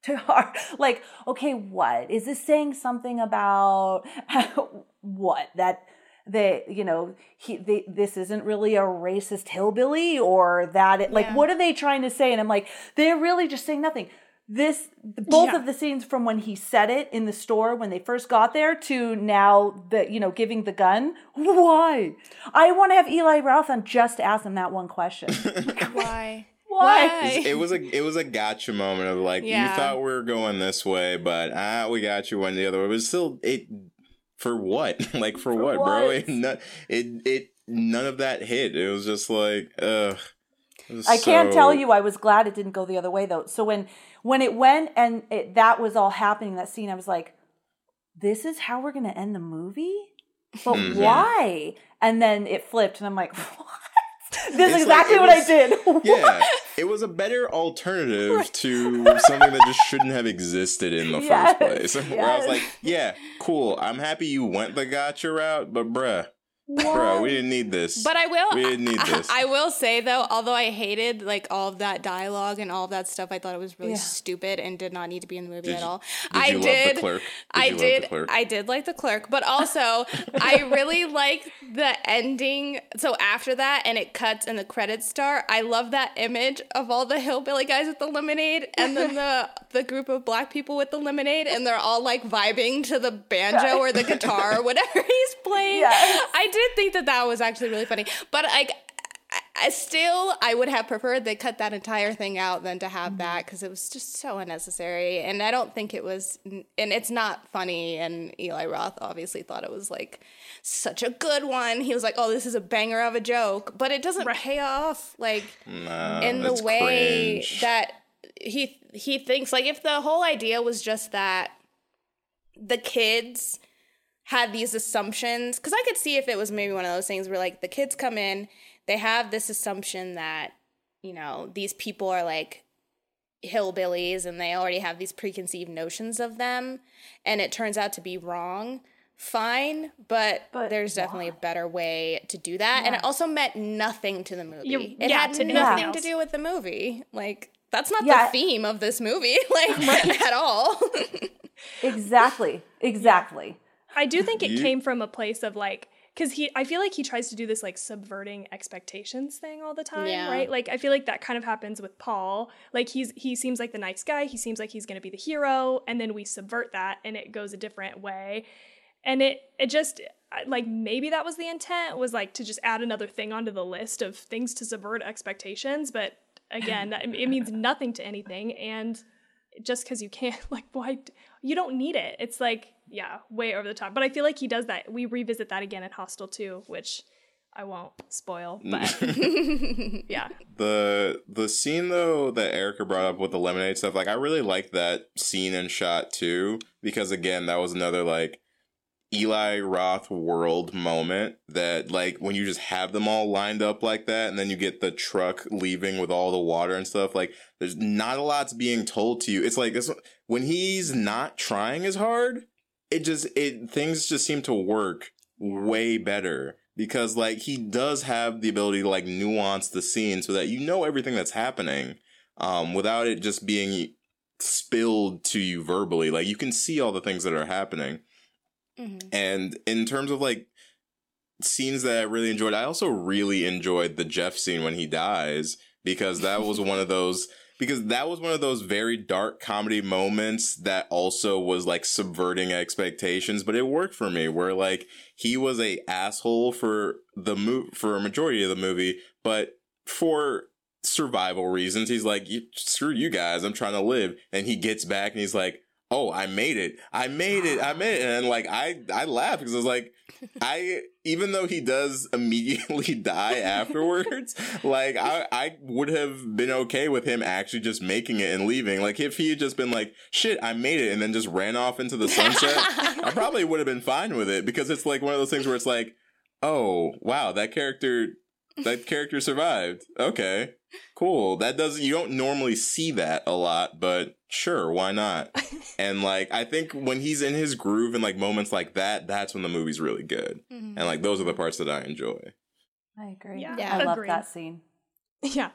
too hard. Like, okay, what is this saying something about what that they you know he they, this isn't really a racist hillbilly or that it like Yeah. what are they trying to say? And I'm like, they're really just saying nothing. This both Yeah. of the scenes from when he said it in the store when they first got there to now the you know giving the gun. Why? I want to have Eli Roth on just to ask him that one question. Why? Why? it was a it was a gotcha moment of like Yeah. you thought we were going this way, but ah, we got you one the other way. But still, it for what? like for, what, bro? what? It, no- it it none of that hit. It was just like ugh. It was I can't tell you. I was glad it didn't go the other way though. So when when it went and it, that was all happening, that scene, I was like, "This is how we're going to end the movie." But Mhm. why? And then it flipped, and I'm like, "What?" This It's is like exactly it what was- I did. Yeah, it was a better alternative to something that just shouldn't have existed in the Yes, first place. Where I was like, yeah, cool. I'm happy you went the gotcha route, but bruh, bruh, we didn't need this. But I will. We didn't need this. I, will say though, although I hated like all of that dialogue and all of that stuff, I thought it was really Yeah. stupid and did not need to be in the movie Did at you- all. did I you love did. the clerk? I you love did. The clerk? I did like the clerk, but also I really like the ending. So after that, and it cuts and the credits start. I love that image of all the hillbilly guys with the lemonade, and then the the group of black people with the lemonade, and they're all like vibing to the banjo or the guitar or whatever he's playing. Yes. I did think that that was actually really funny, but like. I- I still, I would have preferred they cut that entire thing out than to have mm-hmm. that because it was just so unnecessary. And I don't think it was, and it's not funny. And Eli Roth obviously thought it was like such a good one. He was like, "Oh, this is a banger of a joke," but it doesn't pay off like Nah, in the way cringe. that he he thinks. Like if the whole idea was just that the kids had these assumptions because I could see if it was maybe one of those things where like the kids come in, they have this assumption that you know these people are like hillbillies and they already have these preconceived notions of them, and it turns out to be wrong. Fine, but, But there's definitely a better way to do that, and it also meant nothing to the movie. You- it yeah, had to nothing else. to do with the movie. Like that's not Yeah. the theme of this movie, like at all. exactly. Exactly. I do think it You- came from a place of like because he I feel like he tries to do this like subverting expectations thing all the time, Yeah. right? Like I feel like that kind of happens with Paul. Like he's he seems like the nice guy, he seems like he's gonna be the hero, and then we subvert that and it goes a different way. And it it just like maybe that was the intent was like to just add another thing onto the list of things to subvert expectations, but again, that, it means nothing to anything and just because you can't like why you don't need it it's like yeah way over the top but i feel like he does that we revisit that again in Hostel too which I won't spoil, but yeah. The the scene though that Erica brought up with the lemonade stuff, like I really like that scene and shot too, because again, that was another like Eli Roth world moment that like when you just have them all lined up like that and then you get the truck leaving with all the water and stuff like there's not a lot's being told to you. It's like this when he's not trying as hard, it just it things just seem to work way better because like he does have the ability to like nuance the scene so that you know everything that's happening um without it just being spilled to you verbally like you can see all the things that are happening Mhm. and in terms of like scenes that I really enjoyed, I also really enjoyed the Jeff scene when he dies because that was one of those because that was one of those very dark comedy moments that also was like subverting expectations, but it worked for me where like he was a asshole for the mo- for a majority of the movie, but for survival reasons, he's like, screw you guys, I'm trying to live. And he gets back and he's like, oh, I made it. I made it. I made it. And like, I, I laughed because I was like, I, even though he does immediately die afterwards, like, I, I would have been okay with him actually just making it and leaving. Like, if he had just been like, shit, I made it, and then just ran off into the sunset, I probably would have been fine with it because it's like one of those things where it's like, oh, wow, that character, that character survived. Okay. Cool. That doesn't, you don't normally see that a lot, but sure, why not? and like, I think when he's in his groove and like moments like that, that's when the movie's really good. Mhm. And like, those are the parts that I enjoy. I agree. Yeah. Yeah. I love that scene. Yeah.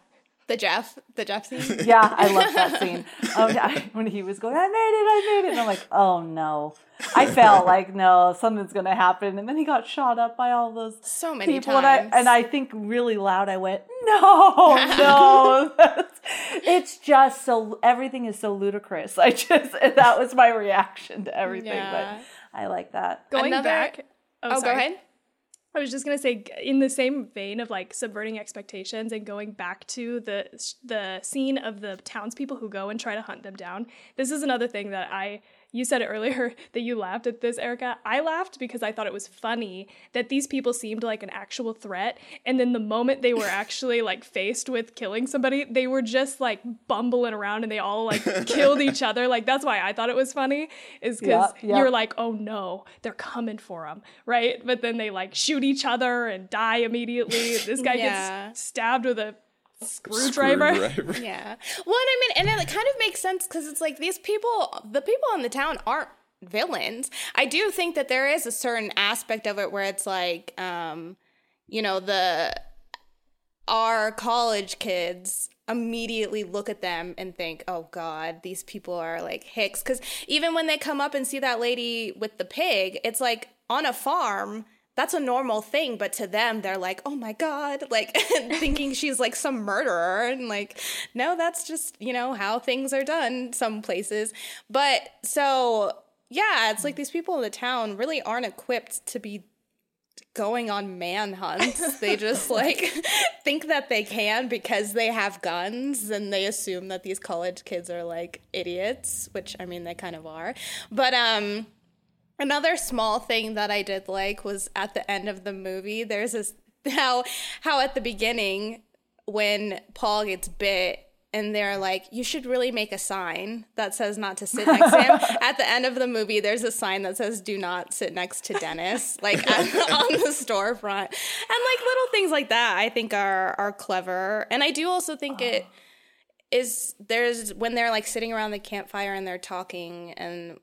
The Jeff, the Jeff scene. Yeah, I love that scene. Oh, yeah, when he was going, I made it, I made it. And I'm like, oh no. I felt like, no, something's going to happen. And then he got shot up by all those So many people. times. And I, and I think really loud, I went, no, no. it's just so, everything is so ludicrous. I just, that was my reaction to everything. Yeah. But I like that. Going Another- back. oh, oh go ahead. I was just gonna say, in the same vein of like subverting expectations and going back to the the scene of the townspeople who go and try to hunt them down. This is another thing that I. You said it earlier that you laughed at this, Erica. I laughed because I thought it was funny that these people seemed like an actual threat, and then the moment they were actually like faced with killing somebody, they were just like bumbling around and they all like killed each other. Like that's why I thought it was funny, is because Yep, yep. you're like, oh no, they're coming for them, right? But then they like shoot each other and die immediately. This guy Yeah. gets stabbed with a screwdriver. Screwdriver. Yeah. Well, and I mean, and it kind of makes sense because it's like these people, the people in the town aren't villains. I do think that there is a certain aspect of it where it's like, um, you know, the our college kids immediately look at them and think, oh God, these people are like hicks. Because even when they come up and see that lady with the pig, it's like on a farm. That's a normal thing, but to them, they're like, "Oh my god!" Like thinking she's like some murderer, and like, no, that's just you know how things are done some places. But so yeah, it's like these people in the town really aren't equipped to be going on manhunts. they just like think that they can because they have guns and they assume that these college kids are like idiots, which I mean they kind of are. But um another small thing that I did like was at the end of the movie there's this how how at the beginning when Paul gets bit and they're like, you should really make a sign that says not to sit next to him. At the end of the movie, there's a sign that says do not sit next to Dennis, like on, on the storefront. And like little things like that, I think are are clever. And I do also think it is there's when they're like sitting around the campfire and they're talking and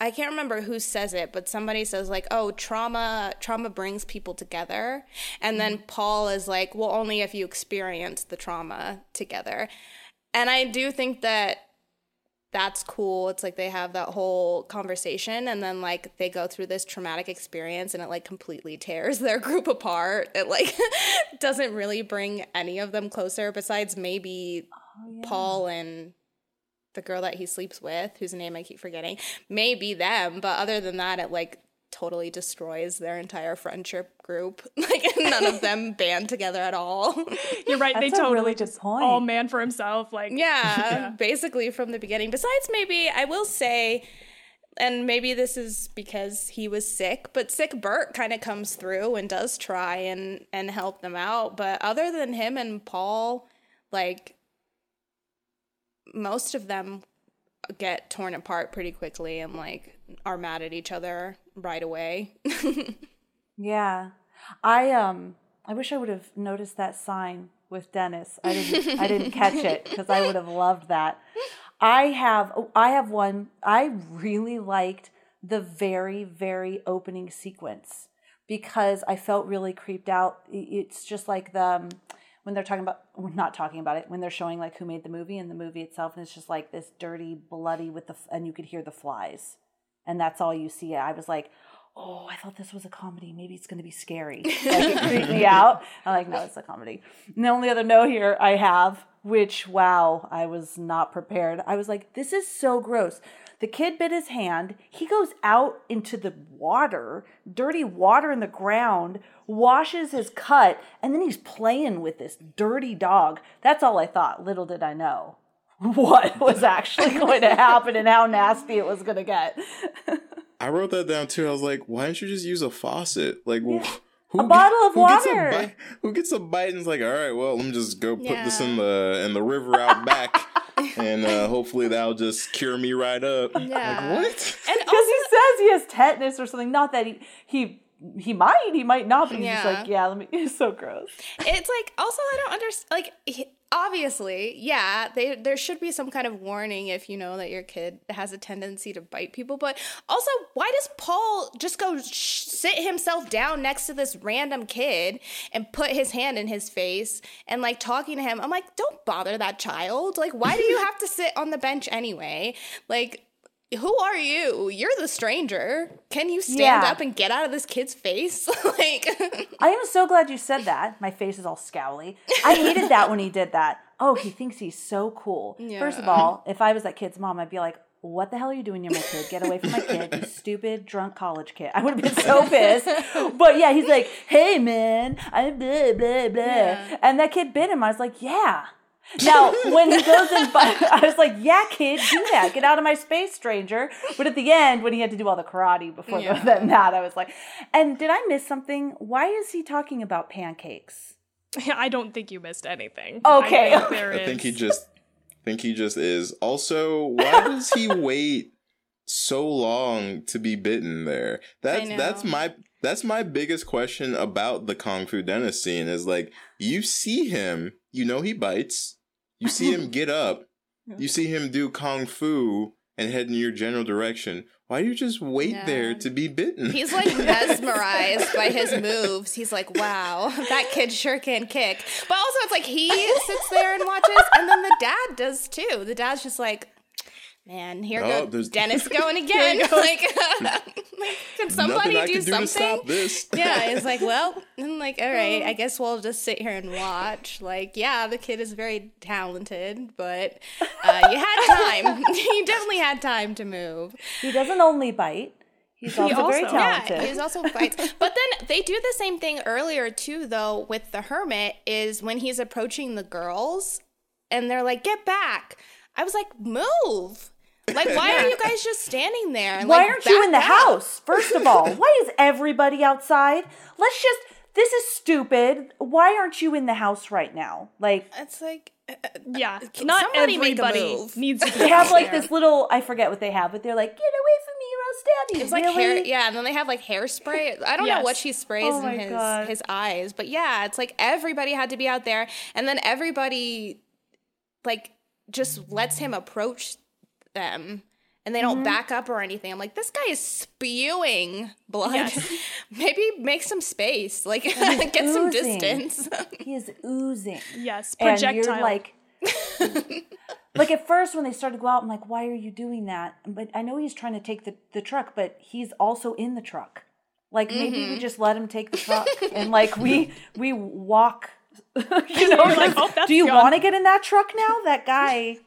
I can't remember who says it, but somebody says like, "Oh, trauma trauma brings people together." And then mm-hmm. Paul is like, "Well, only if you experience the trauma together." And I do think that that's cool. It's like they have that whole conversation and then like they go through this traumatic experience and it like completely tears their group apart. It like doesn't really bring any of them closer besides maybe oh, Paul and the girl that he sleeps with, whose name I keep forgetting, may be them, but other than that, it like totally destroys their entire friendship group. Like none of them band together at all. You're right. they That's a totally really just point. all man for himself. Like yeah, basically from the beginning. Besides, maybe I will say and maybe this is because he was sick, but sick Bert kind of comes through and does try and and help them out. But other than him and Paul, like most of them get torn apart pretty quickly and like are mad at each other right away. Yeah. I um I wish I would have noticed that sign with Dennis. I didn't I didn't catch it because I would have loved that. I have oh, I have one I really liked the very very opening sequence because I felt really creeped out. It's just like the um, when they're talking about we're not talking about it when they're showing like who made the movie and the movie itself and it's just like this dirty bloody with the and you could hear the flies and that's all you see. I was like, oh, I thought this was a comedy. Maybe it's going to be scary. Like it creeped me out. I'm like, no, it's a comedy. And the only other note here I have, which wow, I was not prepared. I was like, this is so gross. The kid bit his hand. He goes out into the water, dirty water in the ground, washes his cut, and then he's playing with this dirty dog. That's all I thought. Little did I know what was actually going to happen and how nasty it was going to get. I wrote that down too. I was like, why don't you just use a faucet? Like, yeah. who, a bottle of who water. Gets bite, who gets a bite and is like, all right, well, let me just go put yeah. this in the in the river out back. and uh, hopefully that'll just cure me right up. Yeah. Like, what? And because he says he has tetanus or something. Not that he he he might, he might not, but he's yeah. just like, yeah, let me. It's so gross. It's like also I don't understand. Like he, obviously, yeah, they, there should be some kind of warning if you know that your kid has a tendency to bite people. But also, why does Paul just go sh- sit himself down next to this random kid and put his hand in his face and like talking to him? I'm like, don't bother that child. Like, why do you have to sit on the bench anyway? Like, who are you? You're the stranger. Can you stand yeah. up and get out of this kid's face? like I am so glad you said that. My face is all scowly. I hated that when he did that. Oh, he thinks he's so cool. Yeah. First of all, if I was that kid's mom, I'd be like, what the hell are you doing? You're my kid. Get away from my kid, you stupid drunk college kid. I would have been so pissed. But yeah, he's like, hey man, I'm blah blah blah. Yeah. And that kid bit him. I was like, yeah. Now, when he goes in, I was like, yeah, kid, do that. Get out of my space, stranger. But at the end, when he had to do all the karate before yeah. the, that, I was like, and did I miss something? Why is he talking about pancakes? I don't think you missed anything. Okay. I think, I think he just think he just is. Also, why does he wait so long to be bitten there? That's that's my that's my biggest question about the Kung Fu Dennis scene is like you see him, you know he bites, you see him get up, you see him do kung fu and head in your general direction. Why do you just wait yeah. there to be bitten? He's like mesmerized by his moves. He's like, wow, that kid sure can kick. But also, it's like he sits there and watches, and then the dad does too. The dad's just like, man, here oh, goes Dennis going again. like, like, can somebody do can something? Do yeah, it's like, well, I'm like, all right, I guess we'll just sit here and watch. Like, yeah, the kid is very talented, but uh, you had time. you definitely had time to move. He doesn't only bite. He's also, he also very talented. Yeah, he's also fights. But then they do the same thing earlier too, though, with the hermit, is when he's approaching the girls and they're like, get back. I was like, move. Like, why are you guys just standing there? Why like, aren't you in the out? house? First of all, why is everybody outside? Let's just. This is stupid. Why aren't you in the house right now? Like, it's like. Uh, uh yeah, not everybody needs to. Be. They have like this little. I forget what they have, but they're like, "Get away from me, or I'll stab you." It's like hair. Yeah, and then they have like hairspray. I don't yes. know what she sprays oh in his God. his eyes, but yeah, it's like everybody had to be out there, and then everybody, like, just lets him approach them and they don't mm-hmm. back up or anything. I'm like, this guy is spewing blood. Yes. Maybe make some space, like get oozing. some distance. he is oozing. Yes, projectile. And you're like, like at first when they started to go out, I'm like, why are you doing that? But I know he's trying to take the the truck, but he's also in the truck. Like maybe mm-hmm. we just let him take the truck and like we we walk. you know, like, oh, do you want to get in that truck now? That guy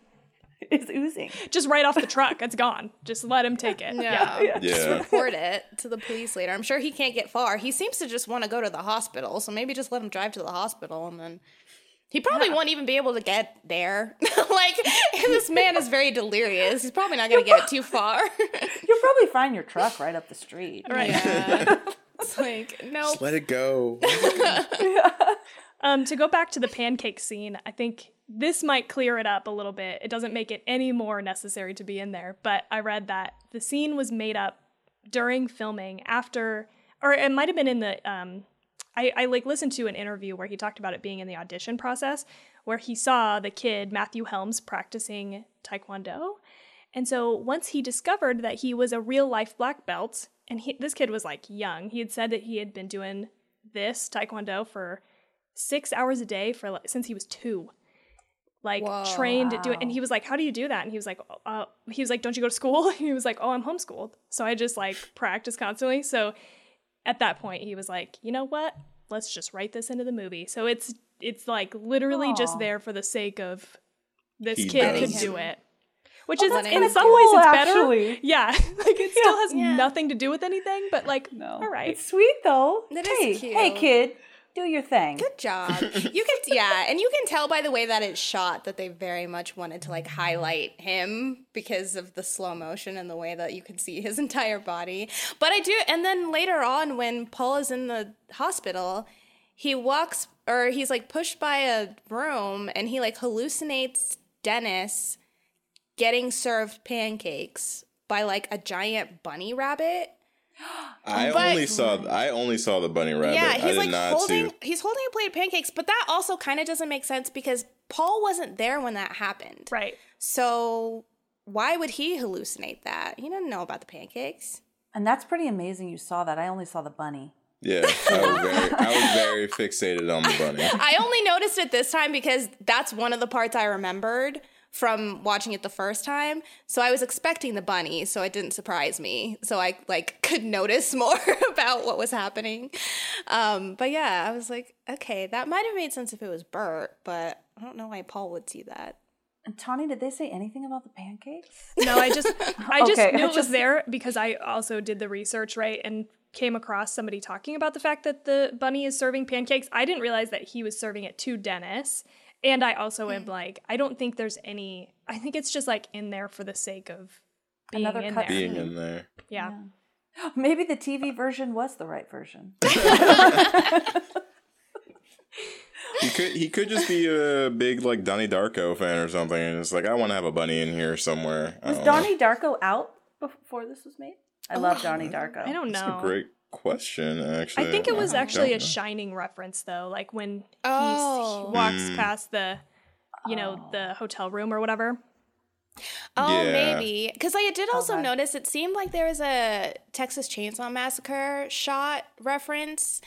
is oozing. Just right off the truck. It's gone. Just let him take it. Yeah. yeah. Just report it to the police later. I'm sure he can't get far. He seems to just want to go to the hospital. So maybe just let him drive to the hospital and then He probably won't even be able to get there. like, this man is very delirious. He's probably not going to get too far. You'll probably find your truck right up the street. Right. Yeah. it's like, nope. Just let it go. Um, to go back to the pancake scene, I think this might clear it up a little bit. It doesn't make it any more necessary to be in there, but I read that the scene was made up during filming after, or it might have been in the. Um, I, I like listened to an interview where he talked about it being in the audition process, where he saw the kid Matthew Helms practicing taekwondo, and so once he discovered that he was a real life black belt, and he, this kid was like young, he had said that he had been doing this taekwondo for six hours a day for since he was two like Whoa. trained to do it and he was like how do you do that and he was like uh, he was like don't you go to school he was like oh i'm homeschooled so i just like practice constantly so at that point he was like you know what let's just write this into the movie so it's it's like literally just there for the sake of this He kid does. could do it which Oh, is in kinda some cool, ways it's better actually. yeah like it still has Yeah. nothing to do with anything but like No. all right It's sweet though. That hey, is cute. hey, kid, do your thing. Good job. You can yeah, and you can tell by the way that it's shot that they very much wanted to like highlight him because of the slow motion and the way that you can see his entire body. But I do and then later on when Paul is in the hospital, he walks or he's like pushed by a room and he like hallucinates Dennis getting served pancakes by like a giant bunny rabbit. I But- only saw I only saw the bunny rabbit. Yeah, I he's did like not holding see. he's holding a plate of pancakes, but that also kind of doesn't make sense because Paul wasn't there when that happened. right So why would he hallucinate that? He didn't know about the pancakes. And that's pretty amazing you saw that. I only saw the bunny. Yeah, I was very I was very fixated on the bunny. I only noticed it this time because that's one of the parts I remembered from watching it the first time. So I was expecting the bunny, so it didn't surprise me. So I like could notice more about what was happening. Um, but yeah, I was like, okay, that might have made sense if it was Bert, but I don't know why Paul would see that. And Tawny, did they say anything about the pancakes? No, I just I just Okay, knew I it was there because I also did the research, right? And came across somebody talking about the fact that the bunny is serving pancakes. I didn't realize that he was serving it to Dennis. And I also am mm. like, I don't think there's any I think it's just like in there for the sake of being Another in there. Being in there. Yeah. Maybe the TV version was the right version. He could he could just be a big like Donnie Darko fan or something, and it's like I want to have a bunny in here somewhere. Was don't know. Donnie Darko out before this was made? I oh, love Donnie Darko. I don't know. great question, actually. I think it was I actually a know. shining reference though, like when Oh. he walks Mm. past the you know, Oh. the hotel room or whatever. Oh, Yeah. maybe. Because I did also Okay. notice it seemed like there was a Texas Chainsaw Massacre shot reference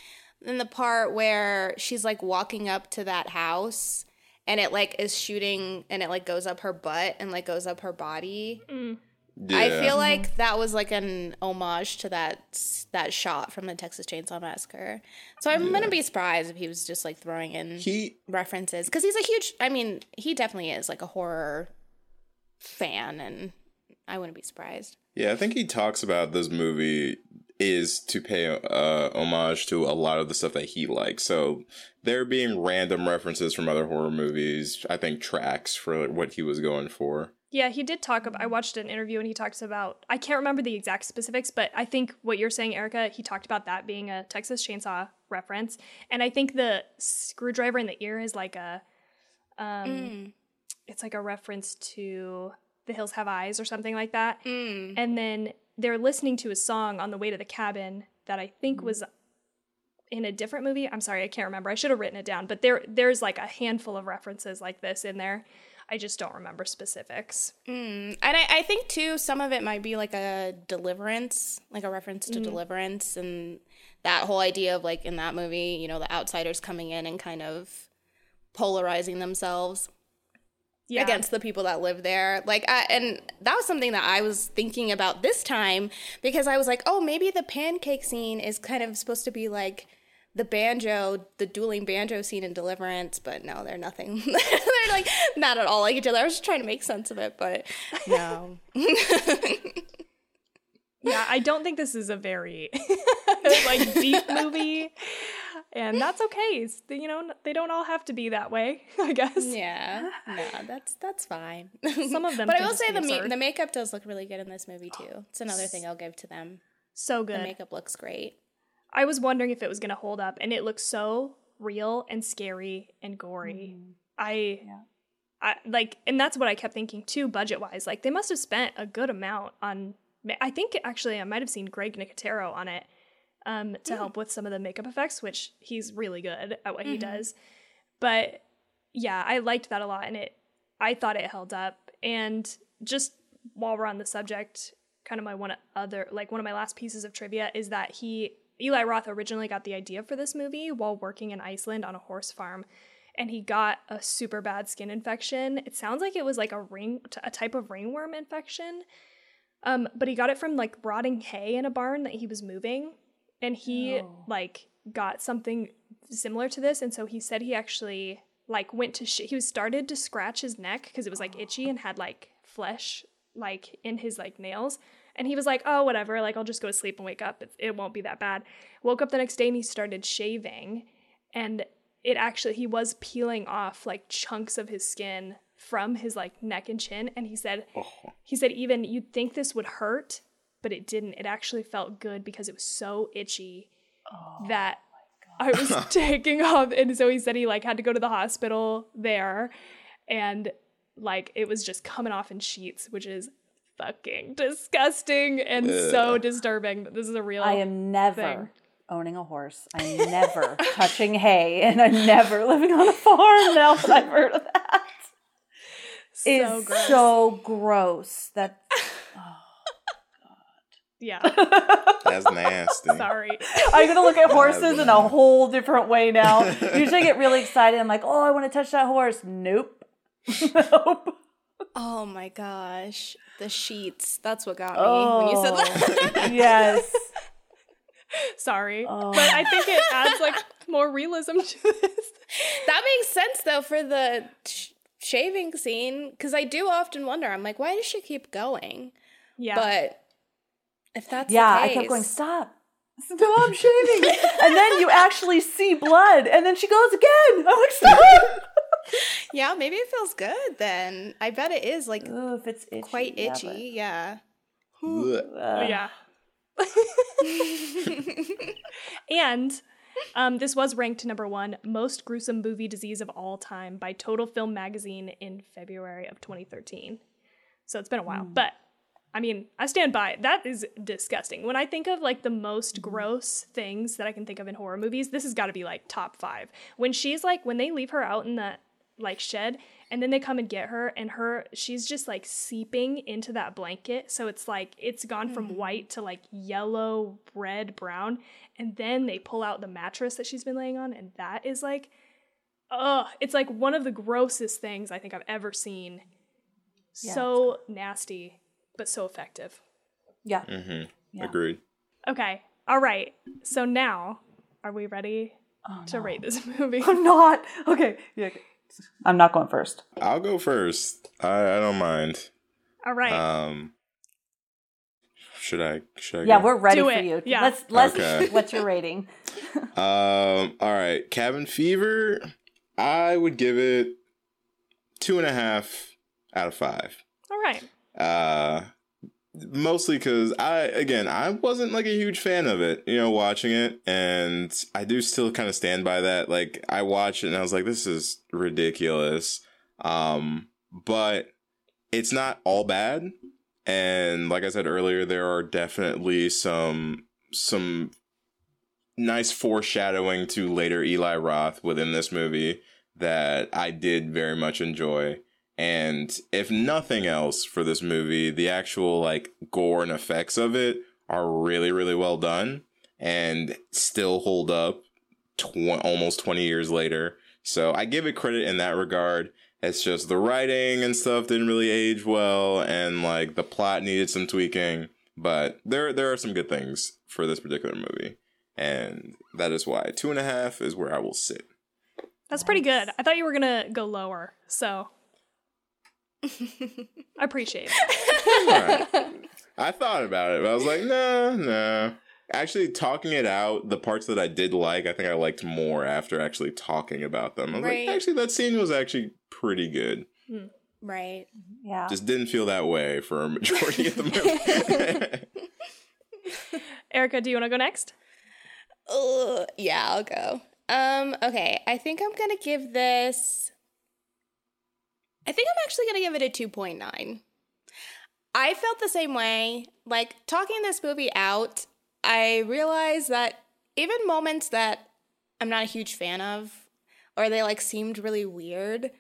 in the part where she's like walking up to that house and it like is shooting and it like goes up her butt and like goes up her body. I Yeah. feel like that was like an homage to that that shot from the Texas Chainsaw Massacre. So I'm gonna be surprised if he was just like throwing in he references because he's a huge. I mean, he definitely is like a horror fan, and I wouldn't be surprised. Yeah, I think he talks about this movie is to pay uh, homage to a lot of the stuff that he likes. So there being random references from other horror movies, I think tracks for what he was going for. Yeah, he did talk about I watched an interview and he talks about I can't remember the exact specifics, but I think what you're saying, Erica, he talked about that being a Texas chainsaw reference. And I think the screwdriver in the ear is like a um Mm. it's like a reference to The Hills Have Eyes or something like that. Mm. And then they're listening to a song on the way to the cabin that I think was in a different movie. I'm sorry, I can't remember. I should have written it down, but there there's like a handful of references like this in there. I just don't remember specifics. Mm. And I, I think too, some of it might be like a deliverance, like a reference to deliverance, and that whole idea of like in that movie, you know, the outsiders coming in and kind of polarizing themselves. Yeah. against the people that live there. Like, I, and that was something that I was thinking about this time because I was like, oh, maybe the pancake scene is kind of supposed to be like the banjo, the dueling banjo scene in Deliverance, but no, they're nothing. they're like not at all like each other. I was just trying to make sense of it, but no. Yeah, I don't think this is a very like deep movie. and that's okay. It's- You know, they don't all have to be that way. I guess. Yeah, no, that's that's fine. Some of them but I will say the ma- the makeup does look really good in this movie too. It's another thing I'll give to them. So good. The makeup looks great. I was wondering if it was going to hold up, and it looks so real and scary and gory. I, Yeah. I like, and that's what I kept thinking too, budget wise. Like they must have spent a good amount on. I think actually I might have seen Greg Nicotero on it um, to help with some of the makeup effects, which he's really good at what he does. But yeah, I liked that a lot, and it. I thought it held up, and just while we're on the subject, kind of my one other like one of my last pieces of trivia is that he Eli Roth originally got the idea for this movie while working in Iceland on a horse farm and he got a super bad skin infection. It sounds like it was like a ring a type of ringworm infection. Um but he got it from like rotting hay in a barn that he was moving and he Oh. like got something similar to this and so he said he actually like went to sh- he was started to scratch his neck because it was like itchy and had like flesh like in his like nails and he was like oh whatever like i'll just go to sleep and wake up. It, it won't be that bad. Woke up the next day and he started shaving. And it actually he was peeling off like chunks of his skin from his like neck and chin. And he said oh. he said even you'd think this would hurt but it didn't. It actually felt good because it was so itchy oh that I was taking off. And so he said he like had to go to the hospital there. And like it was just coming off in sheets which is fucking disgusting and so disturbing that this is a real I am never thing. owning a horse. I'm never touching hay, and I'm never living on a farm. Now that I've heard of that, so it's gross. so gross. That oh, yeah That's nasty. sorry I'm gonna look at horses in a whole different way now. Usually, I get really excited. I'm like, oh, I want to touch that horse. Nope. nope. Oh my gosh, the sheets. That's what got me when you said Oh, that. yes. sorry Oh. but I think it adds like more realism to this that makes sense though for the sh- shaving scene because I do often wonder. I'm like, why does she keep going? yeah But if that's Yeah, the I kept going, stop. Stop shaving. and then you actually see blood, and then she goes again. I'm like, stop. Yeah, maybe it feels good then. I bet it is like Ooh, if it's itchy, quite itchy. Yeah. But, yeah and um, this was ranked number one most gruesome movie disease of all time by Total Film Magazine in February of 2013. So it's been a while, but I mean, I stand by it. That is disgusting. When I think of like the most gross things that I can think of in horror movies, this has got to be like top five. When she's like, when they leave her out in the like shed and then they come and get her and her she's just like seeping into that blanket so it's like it's gone from white to like yellow red brown and then they pull out the mattress that she's been laying on and that is like ugh it's like one of the grossest things i think i've ever seen Yeah, so nasty but so effective yeah. Mm-hmm. Yeah. Agreed. okay all right so now are we ready Oh, to no. rate this movie I'm not. Okay. Yeah. okay. I'm not going first. I'll go first. I, I don't mind. all right Um, should I? Should I? Yeah, go? we're ready Do for it. you. Yeah. Let's let's Okay. what's your rating? Um. All right. Cabin Fever. I would give it two and a half out of five. all right Uh, mostly because I, again, I wasn't like a huge fan of it, you know, watching it, and I do still kind of stand by that. Like, I watched it and I was like, this is ridiculous. Um, but it's not all bad, and like I said earlier, there are definitely some some nice foreshadowing to later Eli Roth within this movie that I did very much enjoy. And if nothing else for this movie, the actual like gore and effects of it are really, really well done and still hold up tw- almost 20 years later. So I give it credit in that regard. It's just the writing and stuff didn't really age well and like the plot needed some tweaking, but there there are some good things for this particular movie. And that is why two and a half is where I will sit. That's pretty good. I thought you were gonna go lower, so I appreciate it. All right. I thought about it, but I was like, no, no. actually talking it out, the parts that I did like, I think I liked more after actually talking about them. I was Right. like, actually, that scene was actually pretty good. Right. Yeah. Just didn't feel that way for a majority of the movie. Erica, do you want to go next? Ugh, yeah, I'll go. Um, okay, I think I'm gonna give this. I think I'm actually gonna give it a 2.9. I felt the same way. Like, talking this movie out, I realized that even moments that I'm not a huge fan of, or they like seemed really weird,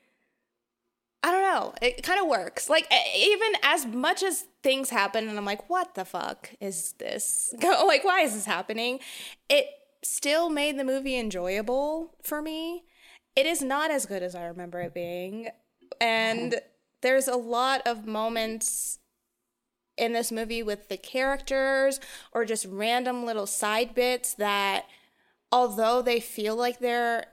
I don't know. It kind of works. Like even as much as things happen, and I'm like, what the fuck is this? like, why is this happening? It still made the movie enjoyable for me. It is not as good as I remember it being, and there's a lot of moments in this movie with the characters or just random little side bits that although they feel like they're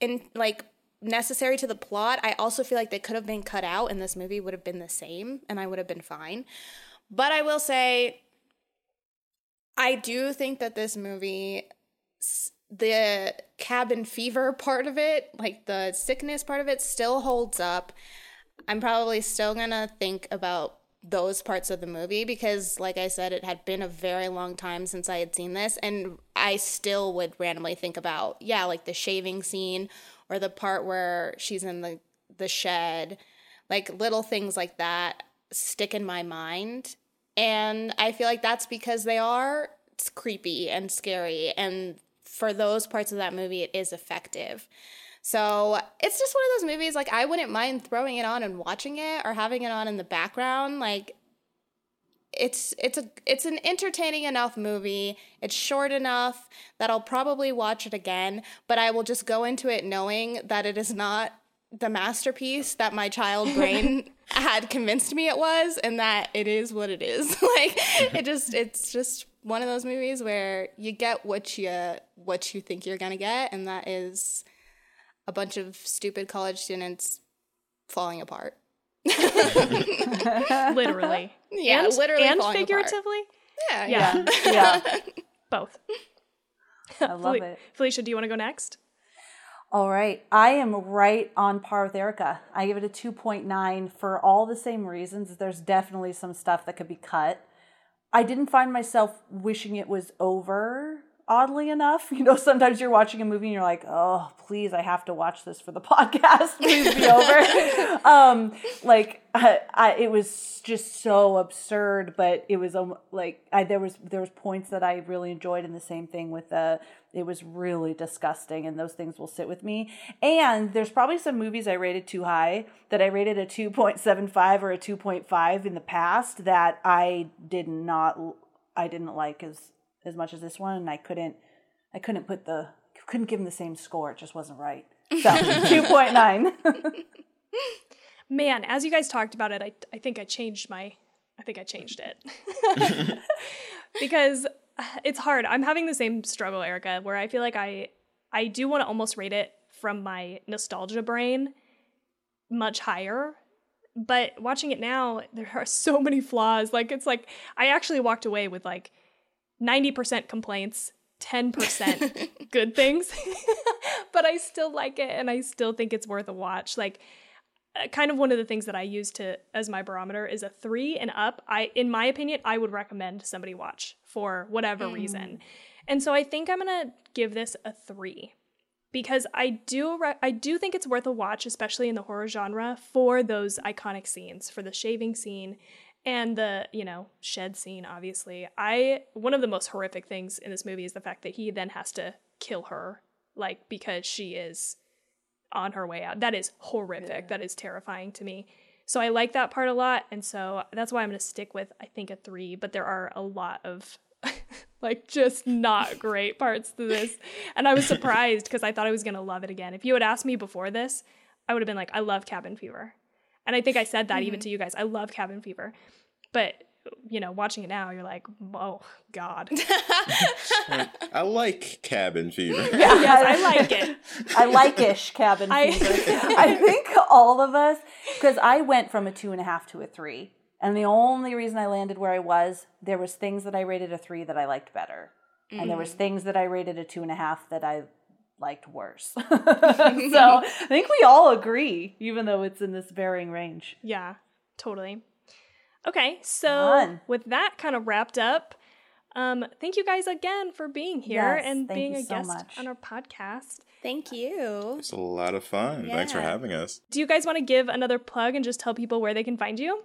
in like necessary to the plot, I also feel like they could have been cut out and this movie would have been the same and I would have been fine. But I will say I do think that this movie the cabin fever part of it, like the sickness part of it still holds up. I'm probably still to think about those parts of the movie because like I said it had been a very long time since I had seen this and I still would randomly think about yeah like the shaving scene or the part where she's in the the shed like little things like that stick in my mind and I feel like that's because they are creepy and scary and for those parts of that movie it is effective. So it's just one of those movies like I wouldn't mind throwing it on and watching it or having it on in the background. Like it's it's a it's an entertaining enough movie. It's short enough that I'll probably watch it again, but I will just go into it knowing that it is not the masterpiece that my child brain had convinced me it was and that it is what it is. like it just it's just one of those movies where you get what you what you think you're going to get and that is a bunch of stupid college students falling apart. Literally. Yeah, and, literally and falling apart. figuratively. Yeah, Yeah. Yeah. Both. I love Fel- it. Felicia, do you want to go next? All right. I am right on par with Erica. I give it a 2.9 for all the same reasons. There's definitely some stuff that could be cut. I didn't find myself wishing it was over, oddly enough. You know, sometimes you're watching a movie and you're like, oh, please, I have to watch this for the podcast. Please be over. um, like, I, I, it was just so absurd, but it was um, like, I, there was there was points that I really enjoyed, and the same thing with the it was really disgusting and those things will sit with me and there's probably some movies i rated too high that i rated a 2.75 or a 2.5 in the past that i did not i didn't like as as much as this one and i couldn't i couldn't put the couldn't give them the same score it just wasn't right so 2.9 Man, as you guys talked about it, I, I think I changed my, I think I changed it. because uh, it's hard. I'm having the same struggle, Erica, where I feel like I, I do want to almost rate it from my nostalgia brain much higher. But watching it now, there are so many flaws. Like, it's like, I actually walked away with like 90% complaints, 10% good things. but I still like it and I still think it's worth a watch. Like, uh, kind of one of the things that I use to as my barometer is a three and up. I, in my opinion, I would recommend somebody watch for whatever reason, and so I think I'm gonna give this a three because I do re- I do think it's worth a watch, especially in the horror genre, for those iconic scenes, for the shaving scene and the you know shed scene. Obviously, I one of the most horrific things in this movie is the fact that he then has to kill her, like because she is on her way out. That is horrific. That is terrifying to me. So I like that part a lot, and so that's why I'm going to stick with I think a three. But there are a lot of like just not great parts to this, and I was surprised because I thought I was going to love it again. If you had asked me before this, I would have been like, I love Cabin Fever, and I think I said that mm-hmm. even to you guys. I love Cabin Fever, but you know, watching it now, you're like, oh God, I like Cabin Fever. yes, I like it. I like ish cabin I- fever. I think all of us, because I went from a two and a half to a three. And the only reason I landed where I was, there was things that I rated a three that I liked better. And there was mm. things that I rated a two and a half that I liked worse. so I think we all agree, even though it's in this varying range. Yeah, totally. Okay, so Fun. with that kind of wrapped up, um, thank you guys again for being here Yes, and being a so guest much. on our podcast. Thank you. It's a lot of fun. Thanks for having us. Do you guys want to give another plug and just tell people where they can find you?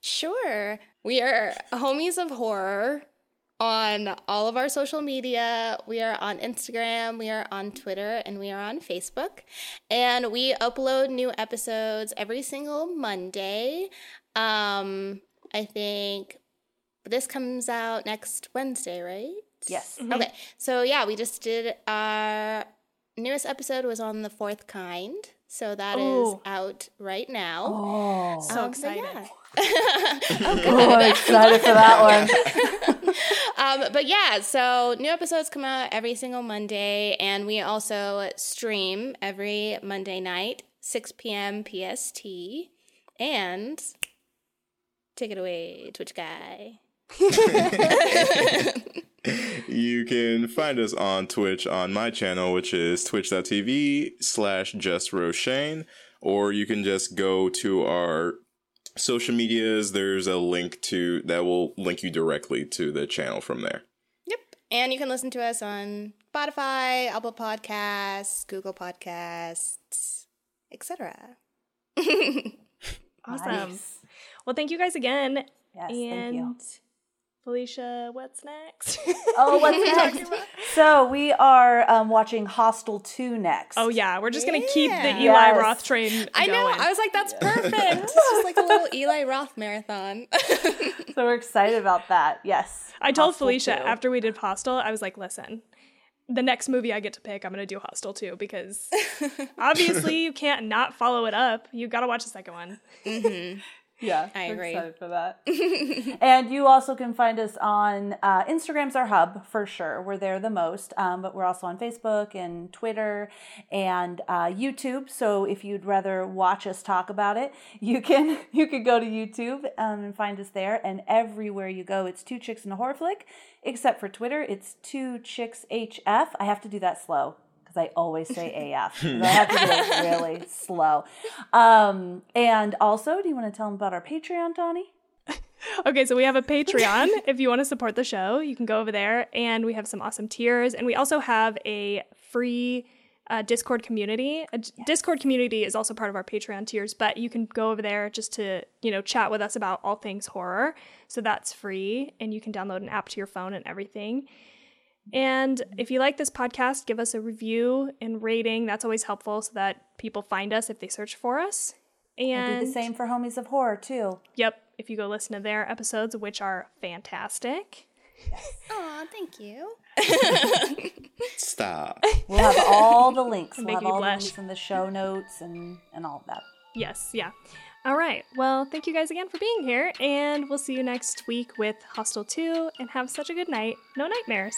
Sure. We are homies of horror on all of our social media. We are on Instagram, we are on Twitter, and we are on Facebook. And we upload new episodes every single Monday. Um, I think this comes out next Wednesday, right? Yes. Okay. So yeah, we just did our newest episode was on the fourth kind. So that is Ooh. out right now. Oh, So Um, excited. yeah. oh I'm excited for that one. um, but yeah, so new episodes come out every single Monday, and we also stream every Monday night, 6 p.m. PST. And take it away, Twitch guy. You can find us on Twitch on my channel, which is twitch.tv slash just Roshane, or you can just go to our social medias. There's a link to that will link you directly to the channel from there. Yep. And you can listen to us on Spotify, Apple Podcasts, Google Podcasts, etc. Awesome. Nice. Well, thank you guys again. Yes, and thank you. Felicia, what's next? Oh, what's next? so we are um, watching Hostel 2 next. oh yeah, we're just gonna keep the Eli Yes. Roth train. I know. I was like, that's perfect. it's just like a little Eli Roth marathon. So we're excited about that. Yes. I told Hostel Felicia 2. after we did Hostel, I was like, listen, the next movie I get to pick, I'm gonna do Hostel 2 because obviously you can't not follow it up. You gotta watch the second one. Yeah, I agree. excited for that. and you also can find us on uh, Instagram's our hub for sure. We're there the most, um, but we're also on Facebook and Twitter and uh, YouTube. So if you'd rather watch us talk about it, you can you could go to YouTube um, and find us there. And everywhere you go, it's two chicks and a horror flick. Except for Twitter, it's two chicks HF. I have to do that slow because I always say AF. I have to do it really slow. Um, and also, do you want to tell them about our Patreon, Tawny? Okay, so we have a Patreon. if you want to support the show, you can go over there, and we have some awesome tiers, and we also have a free uh, Discord community. A d- Discord community is also part of our Patreon tiers, but you can go over there just to you know chat with us about all things horror. So that's free, and you can download an app to your phone and everything. And if you like this podcast, give us a review and rating. That's always helpful so that people find us if they search for us. I And do the same for Homies of Horror too. Yep, if you go listen to their episodes, which are fantastic. Aw, thank you. Stop. We'll have all the links. We'll have you all the links in the show notes and and all of that. Yes, yeah. All right. Well, thank you guys again for being here, and we'll see you next week with Hostel 2, and have such a good night. No nightmares.